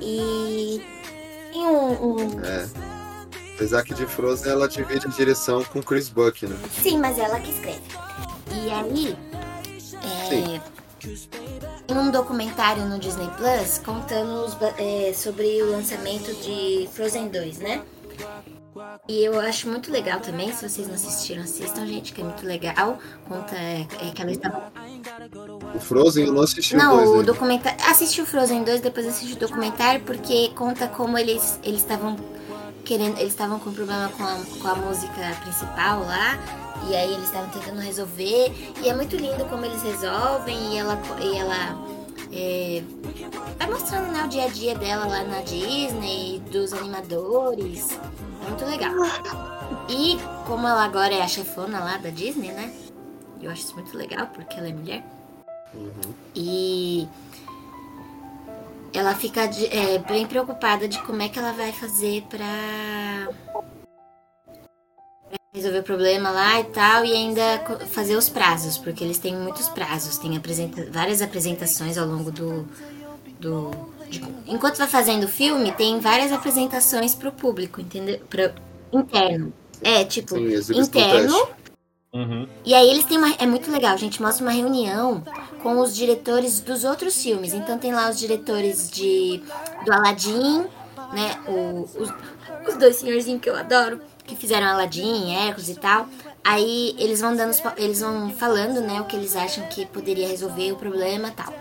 Speaker 1: E tem um, um-
Speaker 2: É. Apesar que de Frozen ela divide a direção com Chris Buck, né?
Speaker 1: Sim, mas ela que escreve. E aí, é, tem um documentário no Disney Plus contando os é, sobre o lançamento de Frozen 2, né? E eu acho muito legal também, se vocês não assistiram, assistam, gente, que é muito legal. Conta é, é que ela estava
Speaker 2: O Frozen eu não assisti o
Speaker 1: Não,
Speaker 2: 2
Speaker 1: o documentário. Assisti o Frozen 2, depois assisti o documentário, porque conta como eles eles estavam querendo. Eles estavam com problema com a, com a música principal lá. E aí eles estavam tentando resolver. E é muito lindo como eles resolvem. E ela, e ela é, vai mostrando né, o dia a dia dela lá na Disney, dos animadores. Muito legal. E como ela agora é a chefona lá da Disney, né? Eu acho isso muito legal, porque ela é mulher. E ela fica é, bem preocupada de como é que ela vai fazer pra pra resolver o problema lá e tal, e ainda fazer os prazos, porque eles têm muitos prazos, tem apresenta várias apresentações ao longo do. do enquanto vai fazendo o filme, tem várias apresentações pro público, entendeu? Pro, interno. É, tipo,
Speaker 2: Sim,
Speaker 1: interno.
Speaker 4: Uhum.
Speaker 1: E aí eles têm uma. É muito legal, a gente mostra uma reunião com os diretores dos outros filmes. Então tem lá os diretores de do Aladdin, né? O- os, os dois senhorzinhos que eu adoro, que fizeram Aladdin, Hércules e tal. Aí eles vão dando eles vão falando, né, o que eles acham que poderia resolver o problema e tal.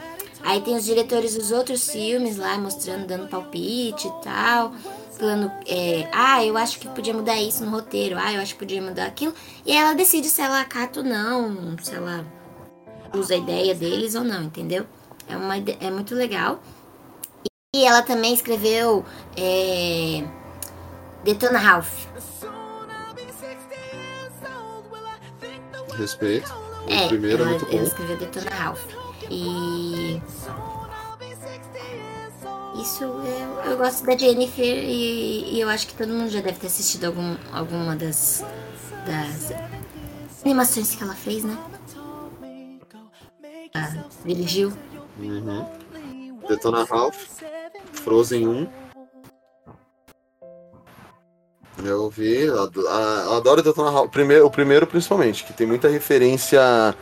Speaker 1: Aí tem os diretores dos outros filmes lá mostrando, dando palpite e tal. Falando, é, ah, eu acho que podia mudar isso no roteiro, ah, eu acho que podia mudar aquilo. E aí ela decide se ela acata ou não, se ela usa a ideia deles ou não, entendeu? É, uma, é muito legal. E ela também escreveu é, Detona Ralph.
Speaker 2: Respeito. O
Speaker 1: É,
Speaker 2: primeiro é
Speaker 1: ela,
Speaker 2: muito
Speaker 1: ela
Speaker 2: bom.
Speaker 1: escreveu Detona Ralph. E. Isso eu, eu gosto da Jennifer e, e eu acho que todo mundo já deve ter assistido algum, alguma das, das animações que ela fez, né? A dirigiu.
Speaker 2: Uhum. Detona Ralph. Frozen 1. Eu vi, eu adoro Detona Ralph. Primeiro, o primeiro principalmente, que tem muita referência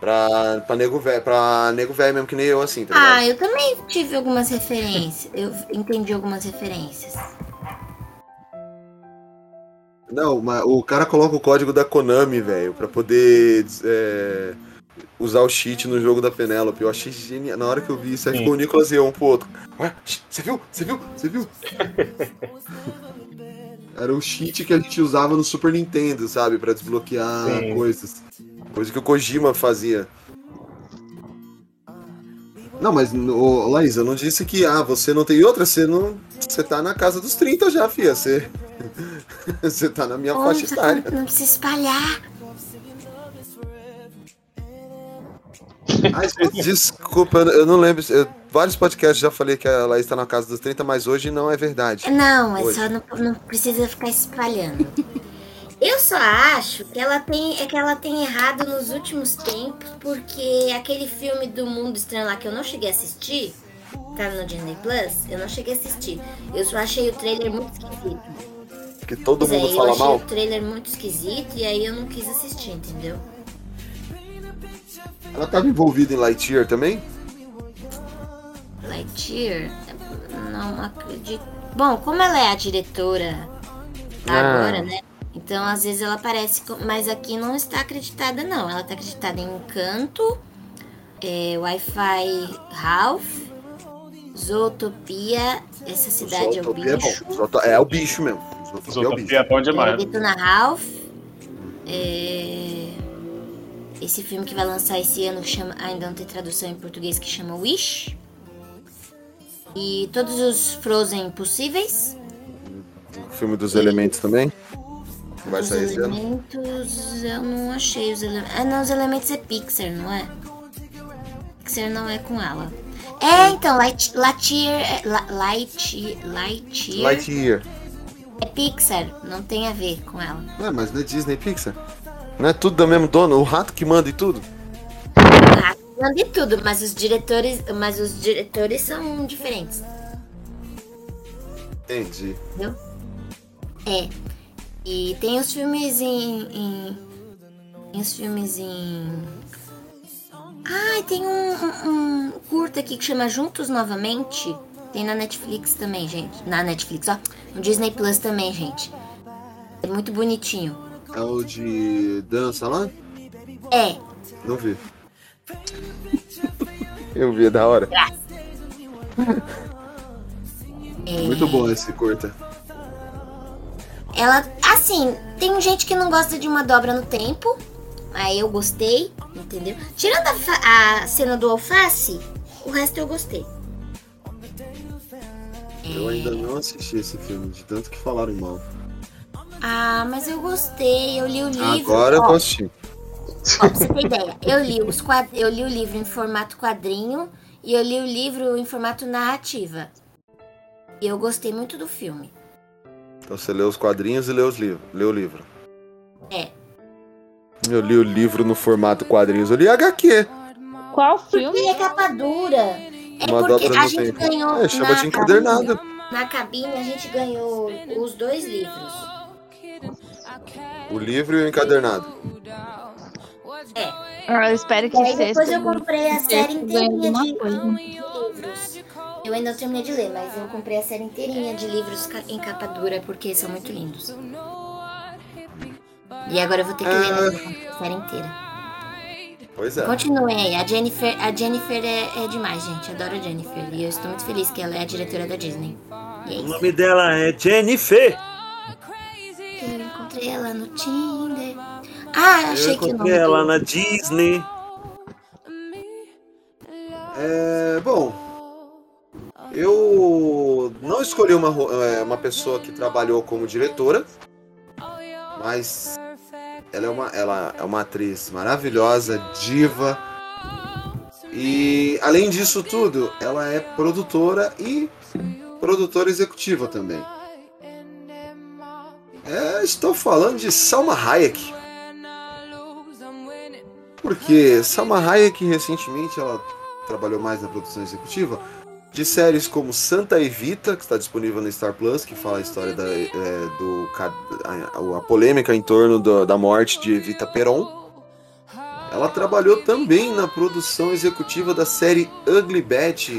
Speaker 2: pra, pra nego velho, pra nego velho mesmo que nem eu, assim, tá ligado?
Speaker 1: Ah, eu também tive algumas referências. Eu entendi algumas referências.
Speaker 2: Não, mas o cara coloca o código da Konami, velho, pra poder é, usar o cheat no jogo da Penélope. Eu achei genial. Na hora que eu vi isso, aí ficou o Nicolas e eu um pro outro. Ué, você viu? Você viu? Você viu? Era o cheat que a gente usava no Super Nintendo, sabe? Pra desbloquear
Speaker 4: Sim.
Speaker 2: coisas. Coisa que o Kojima fazia. Não, mas, ô, Laís, eu não disse que ah, você não tem outra, você não. Você tá na casa dos 30 já, fia. Você. você tá na minha
Speaker 1: Ô,
Speaker 2: faixa
Speaker 1: não
Speaker 2: etária.
Speaker 1: precisa- não precisa espalhar.
Speaker 2: Ai, gente, desculpa, eu não lembro. eu- vários podcasts já falei que a Laís tá na casa dos 30, mas hoje não é verdade.
Speaker 1: Não, é
Speaker 2: Hoje.
Speaker 1: só não, não precisa ficar espalhando. Eu só acho que ela tem é que ela tem errado nos últimos tempos, porque aquele filme do Mundo Estranho lá que eu não cheguei a assistir, tá no Disney Plus, eu não cheguei a assistir. Eu só achei o trailer muito esquisito.
Speaker 2: Que todo
Speaker 1: Pois é,
Speaker 2: mundo
Speaker 1: eu
Speaker 2: fala
Speaker 1: achei
Speaker 2: mal.
Speaker 1: o trailer muito esquisito e aí eu não quis assistir, entendeu?
Speaker 2: Ela tava envolvida em Lightyear também?
Speaker 1: Lightyear, não acredito. Bom, como ela é a diretora
Speaker 2: Ah.
Speaker 1: agora, né? Então às vezes ela aparece, mas aqui não está acreditada não. Ela está acreditada em Encanto, é, Wi-Fi Ralph, Zootopia, essa cidade é o
Speaker 2: Zootopia
Speaker 1: bicho.
Speaker 2: É, bom. Zoto- é o bicho mesmo. Zootopia é o
Speaker 4: Zootopia
Speaker 2: bicho.
Speaker 4: é bom
Speaker 1: É,
Speaker 4: demais.
Speaker 1: Detona Ralph. é, esse filme que vai lançar esse ano chama, ainda não tem tradução em português que chama Wish. E todos os Frozen possíveis.
Speaker 2: O filme dos elementos também. Vai
Speaker 1: os
Speaker 2: sair esse ano.
Speaker 1: elementos, eu não achei os elementos. Ah, não, os elementos é Pixar, não é? Pixar não é com ela. É, então, Light, Lightyear, é- La- Light, Lightyear
Speaker 2: Lightyear.
Speaker 1: é Pixar, não tem a ver com ela.
Speaker 2: Ué, mas não é Disney Pixar? Não é tudo da mesmo dono? O rato que manda e tudo?
Speaker 1: Ah, Não de tudo, mas os diretores, mas os diretores são diferentes,
Speaker 2: Entendi.
Speaker 1: entendeu? É. E tem os filmes em, em tem os filmes em Ai, tem um, um, um curta aqui que chama Juntos Novamente. Tem na Netflix também, gente. Na Netflix, ó. No Disney Plus também, gente. É muito bonitinho.
Speaker 2: É o de dança lá?
Speaker 1: É,
Speaker 2: Não vi. Eu vi, é da hora.
Speaker 1: é.
Speaker 2: Muito bom esse curta.
Speaker 1: Ela, assim, tem gente que não gosta de uma dobra no tempo. Aí eu gostei, entendeu? Tirando a, a cena do alface, o resto eu gostei.
Speaker 2: Eu ainda não assisti esse filme, de tanto que falaram mal.
Speaker 1: Ah, mas eu gostei, eu li o livro.
Speaker 2: Agora eu
Speaker 1: ó,
Speaker 2: tô assistindo.
Speaker 1: ó, pra você ter ideia, eu li, os quad... eu li o livro em formato quadrinho e eu li o livro em formato narrativa. E eu gostei muito do filme.
Speaker 2: Então você lê os quadrinhos e lê os livros. Lê o livro.
Speaker 1: É.
Speaker 2: Eu li o livro no formato quadrinhos. Eu li HQ.
Speaker 5: Qual filme?
Speaker 1: É capa dura. É
Speaker 2: Uma
Speaker 1: porque a gente
Speaker 2: tempo.
Speaker 1: ganhou.
Speaker 2: É, chama
Speaker 1: na
Speaker 2: de encadernado.
Speaker 1: cabine- Na cabine a gente ganhou os dois livros.
Speaker 2: O livro e o encadernado.
Speaker 1: É.
Speaker 5: Ah, Eu espero que
Speaker 1: E aí
Speaker 5: seja.
Speaker 1: depois eu comprei a série inteirinha de, de livros. Eu ainda não terminei de ler, mas eu comprei a série inteirinha de livros em capa dura porque são muito lindos. E agora eu vou ter que ler a série inteira.
Speaker 2: Pois é.
Speaker 1: Continuem aí. A Jennifer, a Jennifer é, é demais, gente. Adoro a Jennifer. E eu estou muito feliz que ela é a diretora da Disney. E é
Speaker 7: O nome dela é Jennifer.
Speaker 1: Eu encontrei ela no Tinder. Ah,
Speaker 7: Eu
Speaker 1: achei que o nome
Speaker 7: encontrei ela na Disney.
Speaker 2: É, bom, eu não escolhi uma, é, uma pessoa que trabalhou como diretora, mas ela é uma, ela é uma atriz maravilhosa, diva. E além disso tudo, ela é produtora e produtora executiva também. É, estou falando de Salma Hayek. Porque Salma Hayek recentemente ela trabalhou mais na produção executiva de séries como Santa Evita, que está disponível no Star Plus, que fala a história da, é, do a, a polêmica em torno do- da morte de Evita Peron. Ela trabalhou também na produção executiva da série Ugly Betty,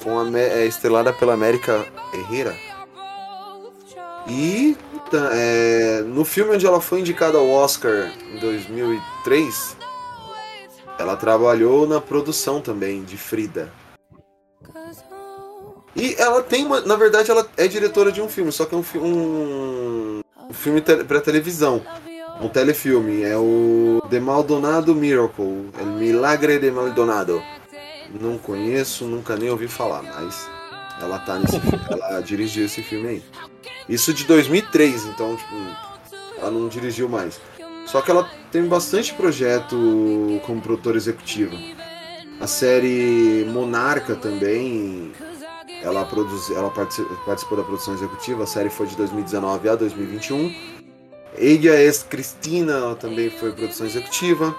Speaker 2: com a, é, estrelada pela América Herrera. E é, no filme onde ela foi indicada ao Oscar em 2003, ela trabalhou na produção também de Frida. E ela tem uma. Na verdade, ela é diretora de um filme, só que é um, um, um filme te, pra televisão. Um telefilme. É o The Maldonado Miracle. El Milagre de Maldonado. Não conheço, nunca nem ouvi falar, mas ela tá nesse filme. Ela dirigiu esse filme aí. Isso de 2003, então, tipo, ela não dirigiu mais. Só que ela tem bastante projeto como produtora executiva. A série Monarca também, ela, produz, ela partici- participou da produção executiva. A série foi de 2019 a 2021. Ella es Cristina ela também foi produção executiva.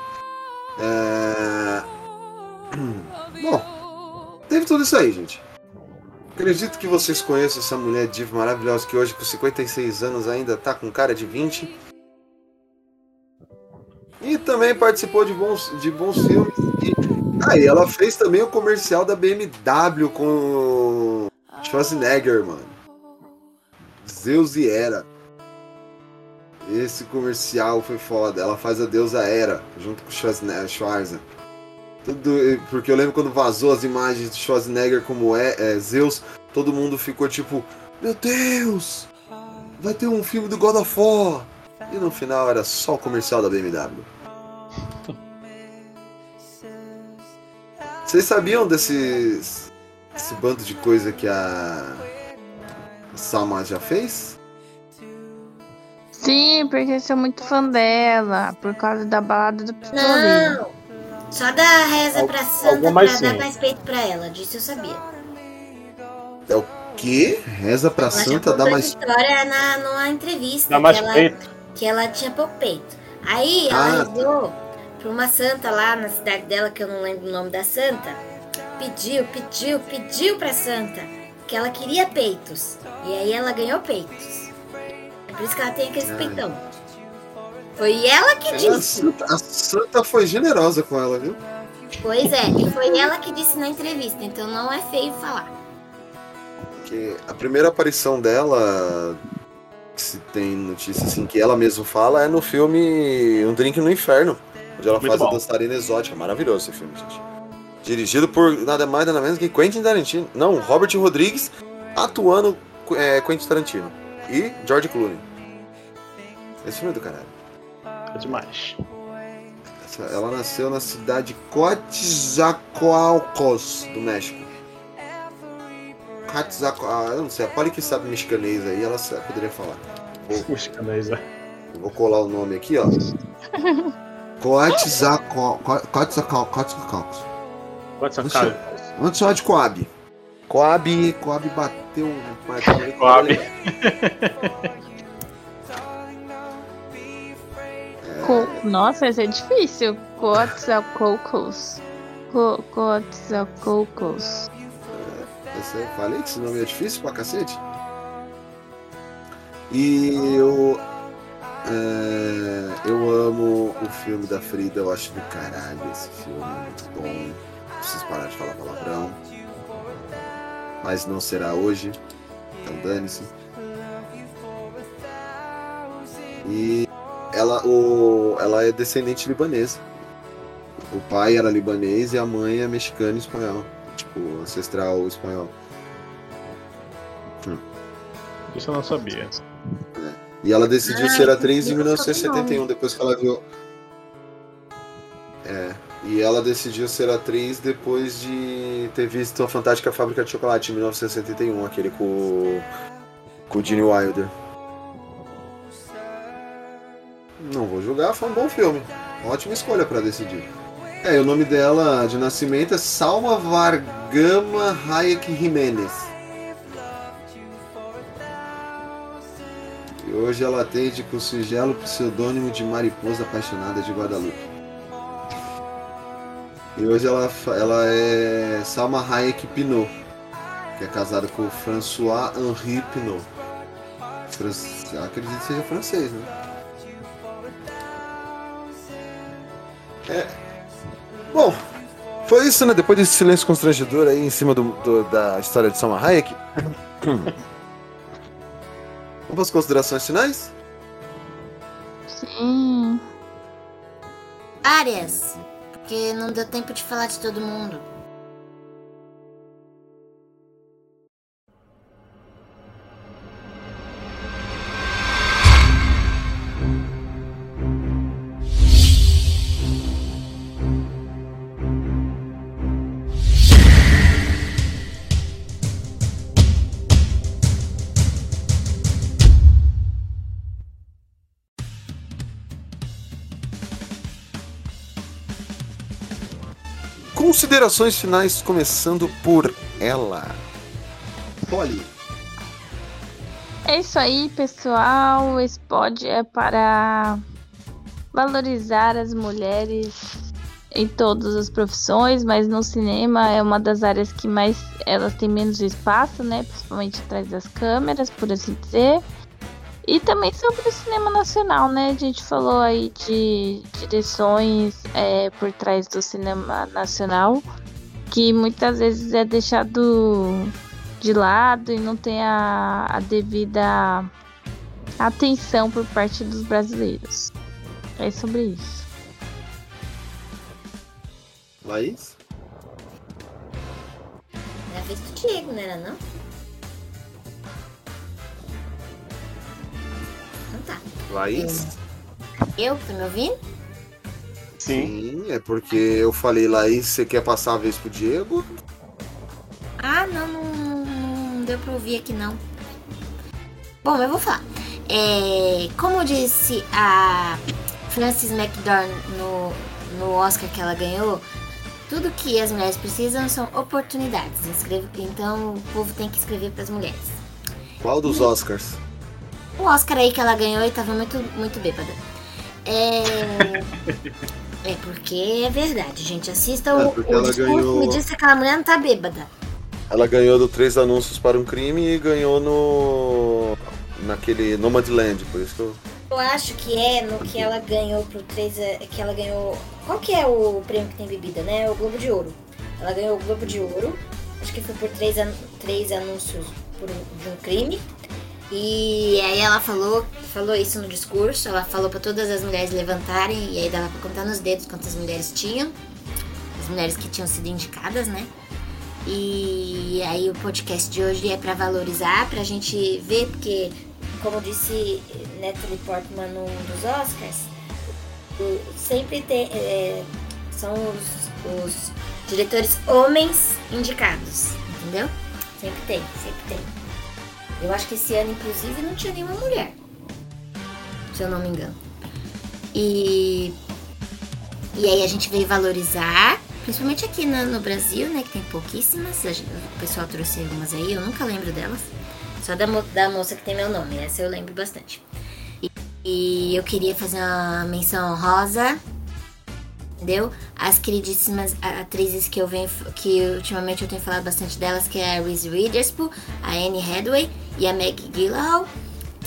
Speaker 2: É... Bom, teve tudo isso aí, gente. Acredito que vocês conheçam essa mulher diva maravilhosa que hoje, com 56 anos, ainda tá com cara de 20. E também participou de bons, de bons filmes. E aí, ela fez também o comercial da BMW com Schwarzenegger, mano. Zeus e Hera. Esse comercial foi foda. Ela faz a deusa Hera, junto com Schwarzenegger. Tudo, porque eu lembro quando vazou as imagens de Schwarzenegger como é, é, Zeus, todo mundo ficou tipo, meu Deus, vai ter um filme do God of War. E no final era só o comercial da BMW. Vocês sabiam desses esse bando de coisa que a Salma já fez?
Speaker 5: Sim, porque eu sou muito fã dela, por causa da balada do pistoleiro.
Speaker 1: Só dá reza
Speaker 4: Al-
Speaker 1: pra santa
Speaker 4: mais
Speaker 1: pra dar
Speaker 4: sim.
Speaker 1: mais peito pra ela. Disso eu sabia.
Speaker 2: É o quê? Reza pra
Speaker 1: Ela
Speaker 2: Santa
Speaker 1: contou
Speaker 2: dar
Speaker 1: essa
Speaker 2: mais.
Speaker 1: história na, numa entrevista.
Speaker 4: Dá mais
Speaker 1: que ela,
Speaker 4: peito.
Speaker 1: que ela tinha pouco peito. Aí ela
Speaker 2: Ah,
Speaker 1: rezou pra uma santa lá na cidade dela, que eu não lembro o nome da santa. Pediu, pediu, pediu pra santa que ela queria peitos. E aí ela ganhou peitos. É por isso que ela tem aquele peitão. Foi ela que
Speaker 2: A
Speaker 1: disse.
Speaker 2: Santa, a Santa foi generosa com ela, viu?
Speaker 1: Pois é, e foi ela que disse na entrevista, então não é feio falar.
Speaker 2: Porque a primeira aparição dela, que se tem notícia assim, que ela mesma fala, é no filme Um Drink no Inferno, onde ela
Speaker 4: Muito
Speaker 2: faz a
Speaker 4: bom.
Speaker 2: dançarina exótica. Maravilhoso esse filme, gente. Dirigido por nada mais nada menos que Quentin Tarantino. Não, Robert Rodrigues atuando é, Quentin Tarantino. E George Clooney. Esse filme é do caralho.
Speaker 4: É demais.
Speaker 2: Ela nasceu na cidade de Coatzacoalcos, do México. Coatzaco... Ah, eu não sei, a Polly que sabe mexicanês aí, ela poderia falar.
Speaker 4: Os canais, é.
Speaker 2: Eu Vou colar o nome aqui, ó. Coatzaco... Coatzacoalcos. Coatzacoalcos. Eu- Vamos chamar de Coab. Coab, Coab bateu um martelo.
Speaker 4: Coab.
Speaker 5: Nossa, esse é difícil. Coatzacoalcos. Co- Coatzacoalcos.
Speaker 2: Esse, eu falei que esse nome é difícil pra cacete. E eu. é, eu amo o filme da Frida, eu acho do caralho esse filme, é muito bom. Preciso parar de falar palavrão. Mas não será hoje. Então dane-se. E ela, o, ela é descendente libanesa. O pai era libanês e a mãe é mexicana e espanhol. Tipo, ancestral espanhol.
Speaker 4: Isso eu não sabia.
Speaker 2: E ela decidiu
Speaker 1: Ah,
Speaker 2: ser atriz em
Speaker 1: consigo só
Speaker 2: 1971, depois que ela viu. É. E ela decidiu ser atriz depois de ter visto a Fantástica Fábrica de Chocolate em 1971, aquele com, com o Gene Wilder. Não vou julgar, foi um bom filme. Ótima escolha pra decidir. É, o nome dela de nascimento é Salma Vargama Hayek Jimenez. E hoje ela atende com o singelo pseudônimo de Mariposa Apaixonada de Guadalupe. E hoje ela, ela é Salma Hayek Pinot, que é casada com François Henri Pinot. Fran- Acredito que seja francês, né? É. Bom, foi isso, né? Depois desse silêncio constrangedor aí em cima do, do- da história de Salma Hayek. Vamos às considerações finais?
Speaker 5: Sim.
Speaker 1: Áreas. Porque não deu tempo de falar de todo mundo.
Speaker 2: Considerações finais, começando por ela. Polly.
Speaker 5: É isso aí, pessoal. Esse pod é para valorizar as mulheres em todas as profissões, mas no cinema é uma das áreas que mais elas têm menos espaço, né? Principalmente atrás das câmeras, por assim dizer. E também sobre o cinema nacional, né? A gente falou aí de direções é, por trás do cinema nacional, que muitas vezes é deixado de lado e não tem a, a devida atenção por parte dos brasileiros. É sobre isso.
Speaker 2: Laís?
Speaker 1: Era a vez do Diego, não era não?
Speaker 2: Laís?
Speaker 1: Eu, tá me ouvindo?
Speaker 4: Sim.
Speaker 2: Sim, é porque eu falei, Laís, você quer passar a vez pro Diego?
Speaker 1: Ah, não, não, não, não deu pra ouvir aqui não. Bom, eu vou falar. É, como disse a Frances McDormand no, no Oscar que ela ganhou, tudo que as mulheres precisam são oportunidades. Escreve- então o povo tem que escrever para as mulheres.
Speaker 2: Qual dos Oscars?
Speaker 1: O Oscar aí que ela ganhou e tava muito, muito bêbada. É. É porque é verdade, gente. Assista
Speaker 2: É,
Speaker 1: o,
Speaker 2: porque
Speaker 1: o
Speaker 2: ela
Speaker 1: discurso
Speaker 2: ganhou-
Speaker 1: me diz que aquela mulher não tá bêbada.
Speaker 2: Ela ganhou do Três Anúncios para um Crime e ganhou no. naquele Nomadland, por isso que eu.
Speaker 1: Eu acho que é no que ela ganhou pro 3. Que ela ganhou. Qual que é o prêmio que tem bebida, né? O Globo de Ouro. Ela ganhou o Globo de Ouro. Acho que foi por três, an- três anúncios por um- de um crime. E aí ela falou, falou isso no discurso. Ela falou pra todas as mulheres levantarem. E aí dava pra contar nos dedos quantas mulheres tinham. As mulheres que tinham sido indicadas, né? E aí o podcast de hoje é pra valorizar, pra gente ver, porque, como disse Natalie Portman num dos Oscars, sempre tem, é, são os, os diretores homens indicados, entendeu? Sempre tem, sempre tem. Eu acho que esse ano, inclusive, não tinha nenhuma mulher, se eu não me engano. E, e aí a gente veio valorizar, principalmente aqui no, no Brasil, né, que tem pouquíssimas. gente- O pessoal trouxe algumas aí, eu nunca lembro delas. Só da, mo- da moça que tem meu nome, essa eu lembro bastante. E, e eu queria fazer uma menção honrosa, entendeu? As queridíssimas atrizes que eu venho, que ultimamente eu tenho falado bastante delas, que é a Reese Witherspoon, a Anne Hathaway e a Meg Gyllenhaal,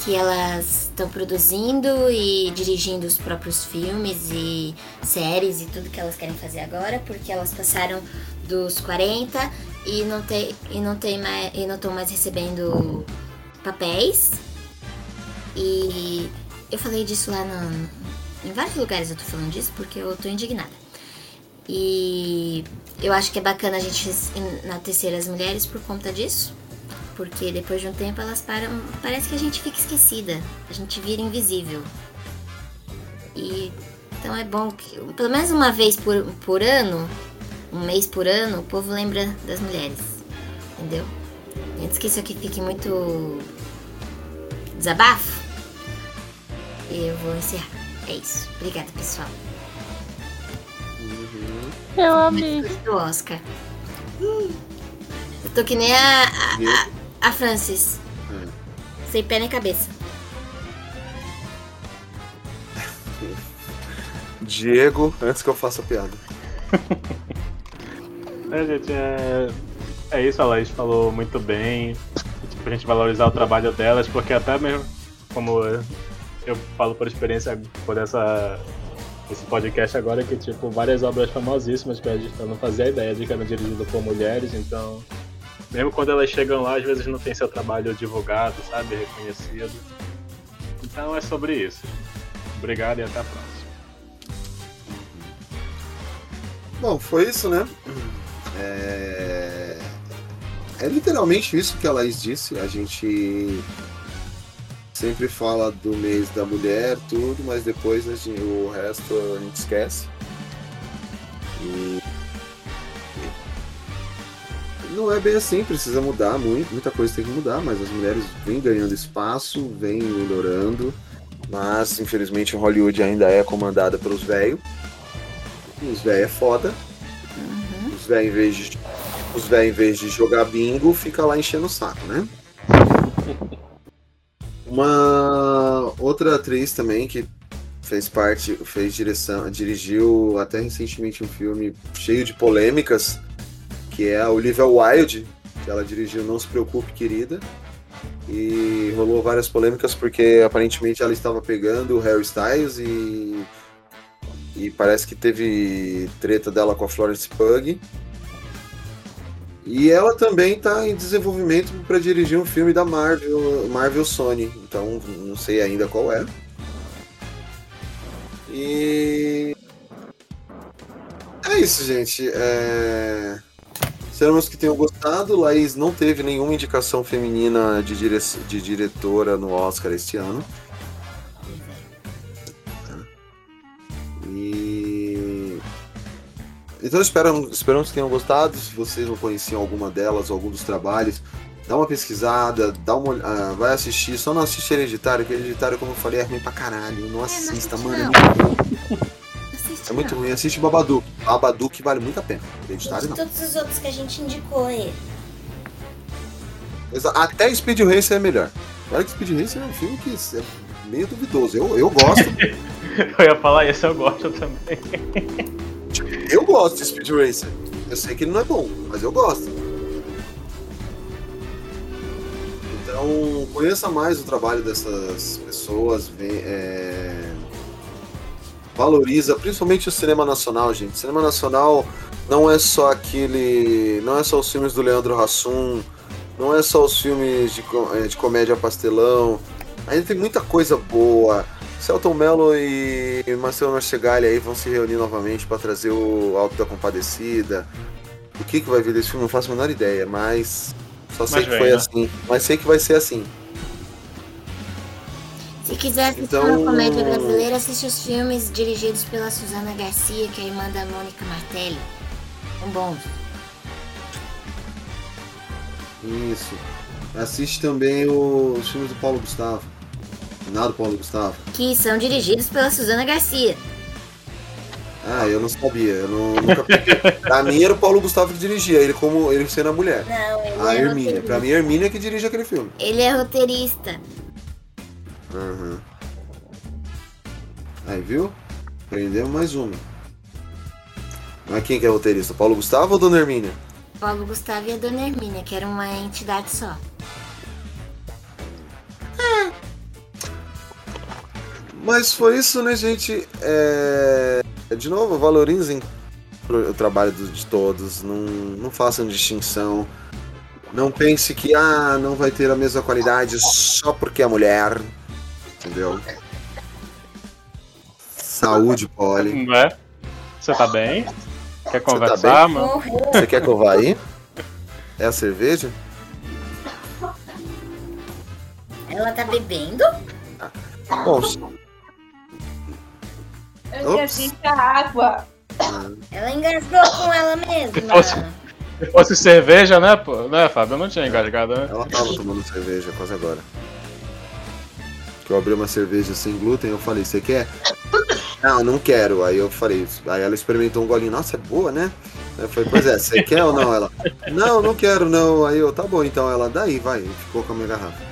Speaker 1: que elas estão produzindo e dirigindo os próprios filmes e séries e tudo que elas querem fazer agora, porque elas passaram dos 40 e não tem e não tem mais e não estão mais recebendo papéis. E eu falei disso lá no, em vários lugares eu tô falando disso porque eu tô indignada. E eu acho que é bacana a gente enaltecer as mulheres por conta disso. Porque depois de um tempo elas param. Parece que a gente fica esquecida. A gente vira invisível. E Então é bom que, pelo menos uma vez por, por ano, um mês por ano, o povo lembra das mulheres. Entendeu? Antes que isso aqui fique muito desabafo, eu vou encerrar. É isso. Obrigada, pessoal.
Speaker 2: Uhum.
Speaker 5: Eu amei.
Speaker 1: Do Oscar. Hum. Eu tô que nem a, a, a, a Francis.
Speaker 2: Hum.
Speaker 1: Sem pé nem cabeça.
Speaker 2: Diego, antes que eu faça a piada.
Speaker 4: É, gente, é, é isso, a Laís falou muito bem. Tipo, a gente valorizar o trabalho delas, porque até mesmo como eu, falo por experiência por essa esse podcast agora que tipo várias obras famosíssimas que a gente não fazia ideia de que eram dirigidas por mulheres, então mesmo quando elas chegam lá, às vezes não tem seu trabalho divulgado, sabe, reconhecido. Então é sobre isso. Obrigado e até a próxima.
Speaker 2: Bom, foi isso, né? É... é literalmente isso que a Laís disse. A gente sempre fala do mês da mulher, tudo, mas depois gente- o resto a gente esquece. E não é bem assim, precisa mudar muito, muita coisa tem que mudar, mas as mulheres vêm ganhando espaço, vêm melhorando, mas infelizmente Hollywood ainda é comandada pelos velhos. Os velhos é foda. Os velhos, em vez de, os velhos, em vez de jogar bingo, fica lá enchendo o saco, né? Uma outra atriz também que fez parte, fez direção, dirigiu até recentemente um filme cheio de polêmicas, que é a Olivia Wilde, que ela dirigiu Não Se Preocupe, Querida. E rolou várias polêmicas porque aparentemente ela estava pegando o Harry Styles e e parece que teve treta dela com a Florence Pug. E ela também está em desenvolvimento para dirigir um filme da Marvel, Marvel Sony. Então não sei ainda qual é. E é isso, gente. É... Esperamos que tenham gostado. Laís não teve nenhuma indicação feminina de, dire... de diretora no Oscar este ano. E. Então esperamos, esperamos que tenham gostado. Se vocês não conheciam alguma delas, algum dos trabalhos, dá uma pesquisada, dá uma, ah, vai assistir. Só não assiste Hereditário, que Hereditário, como eu falei, é ruim pra caralho. Não assista,
Speaker 1: assiste
Speaker 2: mano. É
Speaker 1: não.
Speaker 2: muito ruim.
Speaker 1: Assiste
Speaker 2: É muito
Speaker 1: não.
Speaker 2: ruim. Assiste Babadook. Babadook vale muito a pena. Hereditário
Speaker 1: De
Speaker 2: não.
Speaker 1: todos os outros que a gente indicou aí.
Speaker 2: Até Speed Racer é melhor. Olha que Speed Racer é um filme que é meio duvidoso. Eu, eu gosto.
Speaker 4: Eu ia falar isso, eu gosto também.
Speaker 2: eu gosto de Speed Racer. Eu sei que ele não é bom, mas eu gosto. Então, conheça mais o trabalho dessas pessoas. vem- é, Valoriza, principalmente o cinema nacional, gente. O cinema nacional não é só aquele. Não é só os filmes do Leandro Hassum, não é só os filmes de, eh, de comédia pastelão. Ainda tem muita coisa boa. Celton Mello e Marcelo Norcegali aí vão se reunir novamente para trazer o Alto da Compadecida. O que, que vai vir desse filme? Não faço a menor ideia, mas só sei
Speaker 4: Mas
Speaker 2: que
Speaker 4: vem,
Speaker 2: foi
Speaker 4: né?
Speaker 2: assim. Mas sei que vai ser assim.
Speaker 1: Se quiser assistir
Speaker 2: Então-
Speaker 1: uma comédia brasileira, assiste os filmes dirigidos pela Suzana Garcia, que é a irmã da Mônica Martelli. São bons.
Speaker 2: Isso. Assiste também os filmes do Paulo Gustavo. Nada Paulo Gustavo.
Speaker 1: Que são dirigidos pela Suzana Garcia.
Speaker 2: Ah, eu não sabia. Eu não, nunca pra mim era o Paulo Gustavo que dirigia, ele como ele sendo a mulher.
Speaker 1: Não, ele
Speaker 2: A
Speaker 1: é
Speaker 2: Hermínia. Pra mim, a Hermínia que dirige aquele filme.
Speaker 1: Ele é roteirista.
Speaker 2: Uhum. Aí, viu? Aprendemos mais uma. Mas quem que é roteirista? Paulo Gustavo ou Dona Hermínia?
Speaker 1: Paulo Gustavo e a Dona Hermínia, que era uma entidade só.
Speaker 2: Mas foi isso, né, gente? É... De novo, valorizem o trabalho de todos. Não, não façam distinção. Não pense que ah, não vai ter a mesma qualidade só porque é mulher. Entendeu? Saúde, Polly.
Speaker 4: Não é? Você tá bem? Quer
Speaker 2: tá
Speaker 4: conversar,
Speaker 2: bem?
Speaker 4: mano?
Speaker 2: Você quer que eu vá aí? É a cerveja?
Speaker 1: Ela tá bebendo?
Speaker 2: Bom,
Speaker 5: Eu engasguei com a água.
Speaker 1: Ela engasgou com ela mesma.
Speaker 4: Se fosse, se fosse cerveja, né, pô? Né, Fábio? Eu não tinha engasgado, né?
Speaker 2: Ela tava tomando cerveja quase agora. Que eu abri uma cerveja sem glúten, eu falei, você quer? Não, não quero. Aí eu falei, aí ela experimentou um golinho, nossa, é boa, né? Aí eu falei, pois é, você quer ou não? Ela, não, não quero, não. Aí eu, tá bom, então ela, daí, vai, ficou com a minha garrafa.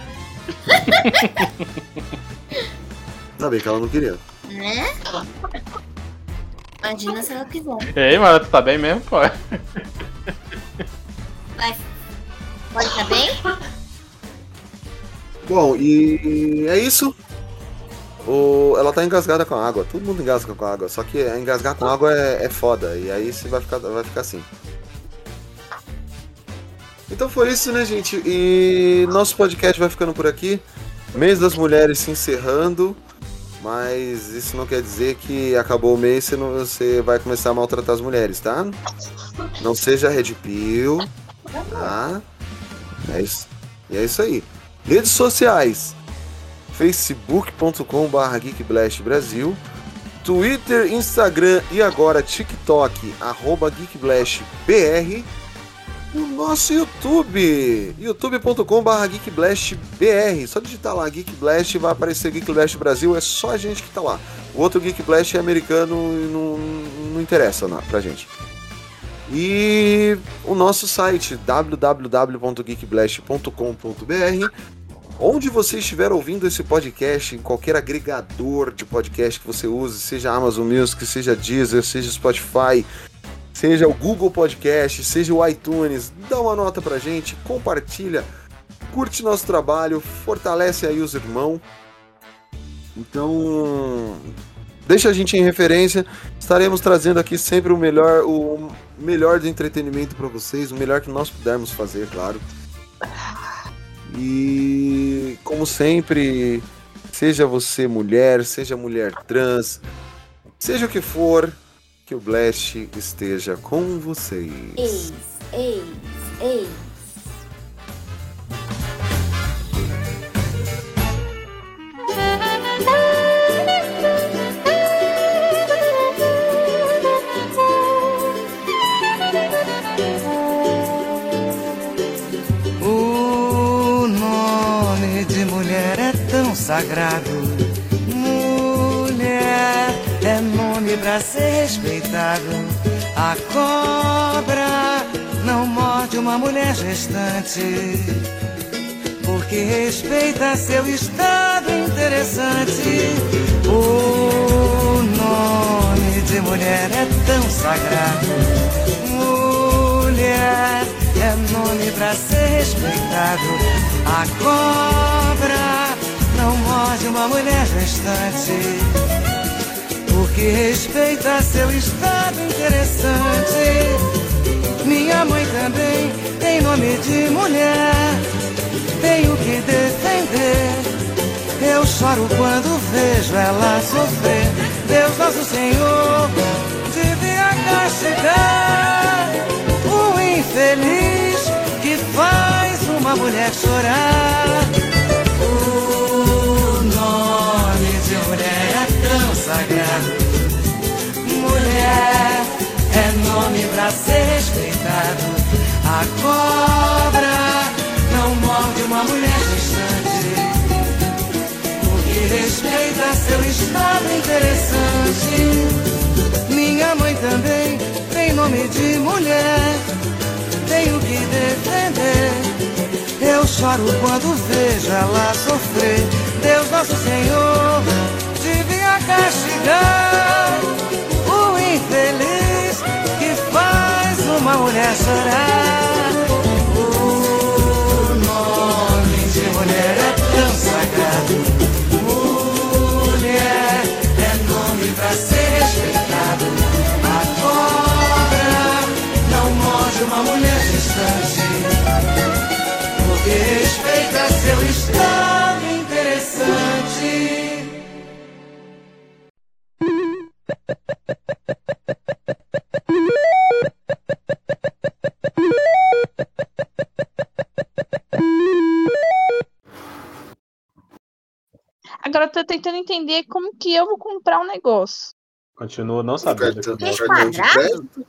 Speaker 2: Tá bem que ela não queria.
Speaker 1: Né? Imagina se ela quiser.
Speaker 4: Ei, mano, tu tá bem mesmo, pô?
Speaker 1: Vai. Pode tá bem?
Speaker 2: Bom, e é isso. O, ela tá engasgada com a água. Todo mundo engasga com a água. Só que engasgar com água é, é foda. E aí você vai ficar, vai ficar assim. Então foi isso, né, gente? E nosso podcast vai ficando por aqui. Mês das mulheres se encerrando. Mas isso não quer dizer que acabou o mês você, você vai começar a maltratar as mulheres, tá? Não seja red pill, tá? É isso. E é isso aí. Redes sociais: facebook.com.br geekblastbrasil, Twitter, Instagram e agora TikTok, geekblastbr. O nosso YouTube, youtube.com.br geekblastbr. Só digitar lá Geek Blast vai aparecer Geek Blast Brasil, é só a gente que tá lá. O outro Geek Blast é americano e não, não interessa não, pra gente. E o nosso site www.geekblast.com.br Onde você estiver ouvindo esse podcast, em qualquer agregador de podcast que você use, seja Amazon Music, seja Deezer, seja Spotify, seja o Google Podcast, seja o iTunes, dá uma nota pra gente, compartilha, curte nosso trabalho, fortalece aí os irmãos. Então, deixa a gente em referência. Estaremos trazendo aqui sempre o melhor, o melhor de entretenimento para vocês, o melhor que nós pudermos fazer, claro. E como sempre, seja você mulher, seja mulher trans, seja o que for, que o Blast esteja com vocês.
Speaker 1: Eis, eis, eis.
Speaker 10: O nome de mulher é tão sagrado. Mulher é pra ser respeitado. A cobra não morde uma mulher gestante. Porque respeita seu estado interessante. O nome de mulher é tão sagrado. Mulher é nome pra ser respeitado. A cobra não morde uma mulher gestante. Porque respeita seu estado interessante. Minha mãe também tem nome de mulher. Tenho que defender. Eu choro quando vejo ela sofrer. Deus nosso Senhor devia castigar o infeliz que faz uma mulher chorar. O nome de mulher é tão sagrado. É nome pra ser respeitado. A cobra não morde uma mulher distante. Porque respeita seu estado interessante. Minha mãe também tem nome de mulher. Tenho que defender. Eu choro quando vejo ela sofrer. Deus nosso Senhor devia castigar uma mulher chorar.
Speaker 5: Tentando entender como que eu vou comprar um negócio.
Speaker 4: Continuo não sabendo.
Speaker 2: cartão, crédito.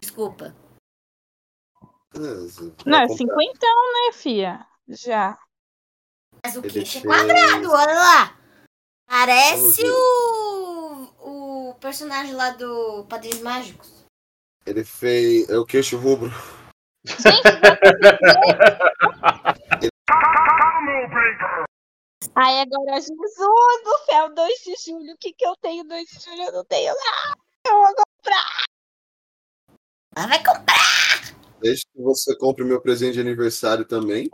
Speaker 1: Desculpa.
Speaker 5: Não, é cinquentão, né, fia? Já.
Speaker 1: Mas o
Speaker 2: Ele
Speaker 1: queixo é quadrado, olha lá. Parece o, o personagem lá do Padrinhos Mágicos.
Speaker 2: Ele fez. É o queixo rubro.
Speaker 5: Ai, agora, Jesus do céu, 2 de julho. O que que eu tenho 2 de julho? Eu não tenho nada. Eu vou comprar.
Speaker 1: Ela vai comprar.
Speaker 2: Desde que você compre meu presente de aniversário também.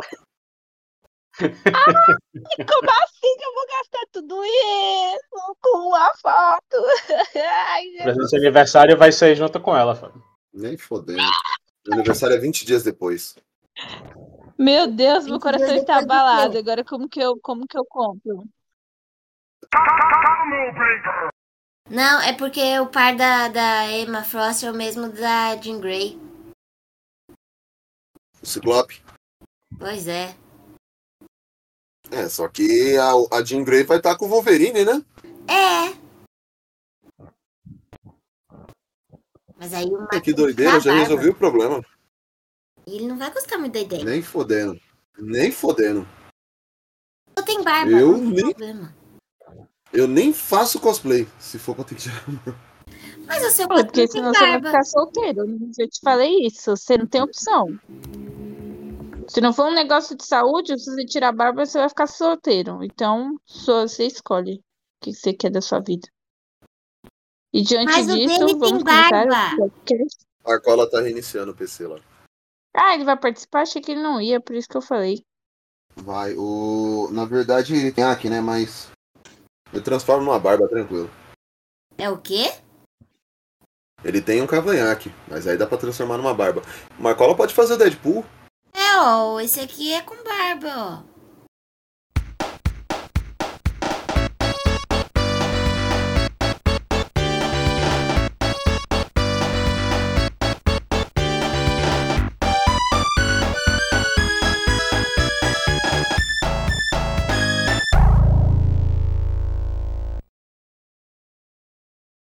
Speaker 5: Como assim que eu vou gastar tudo isso com uma foto? Ai,
Speaker 4: O presente de aniversário vai ser junto com ela, Fábio.
Speaker 2: Nem fodendo. Meu aniversário é 20 dias depois.
Speaker 5: Meu Deus, meu coração está abalado. Agora como que eu, como que eu compro?
Speaker 1: Não, é porque o par da, da Emma Frost é o mesmo da Jean Grey.
Speaker 2: O Ciclope.
Speaker 1: Pois é.
Speaker 2: É, só que a, a Jean Grey vai estar com o Wolverine, né?
Speaker 1: É. Mas aí o
Speaker 2: É, que doideira, já
Speaker 1: tá
Speaker 2: resolvi o problema.
Speaker 1: E ele não vai gostar muito da ideia.
Speaker 2: Nem fodendo. Nem fodendo.
Speaker 1: Só tem barba,
Speaker 2: Eu
Speaker 1: não tem
Speaker 2: nem-
Speaker 1: problema.
Speaker 2: Eu nem faço cosplay, se for pra ter que tirar.
Speaker 1: Mas o seu
Speaker 5: Pô, porque
Speaker 1: tem
Speaker 5: senão você vai ficar solteiro. Eu te falei isso. Você não tem opção. Se não for um negócio de saúde, se você tirar a barba, você vai ficar solteiro. Então, só você escolhe o que você quer da sua vida. E diante
Speaker 1: Mas o
Speaker 5: disso,
Speaker 1: tem
Speaker 5: vamos começar
Speaker 1: barba.
Speaker 5: o.
Speaker 2: A Arcola tá reiniciando o PC lá.
Speaker 5: Ah, ele vai participar? Achei que ele não ia, por isso que eu falei.
Speaker 2: Vai, o. Na verdade, ele tem aqui, né? Mas. Eu transformo numa barba, tranquilo.
Speaker 1: É o quê?
Speaker 2: Ele tem um cavanhaque, mas aí dá pra transformar numa barba. Marcola pode fazer o Deadpool.
Speaker 1: É, ó, esse aqui é com barba, ó.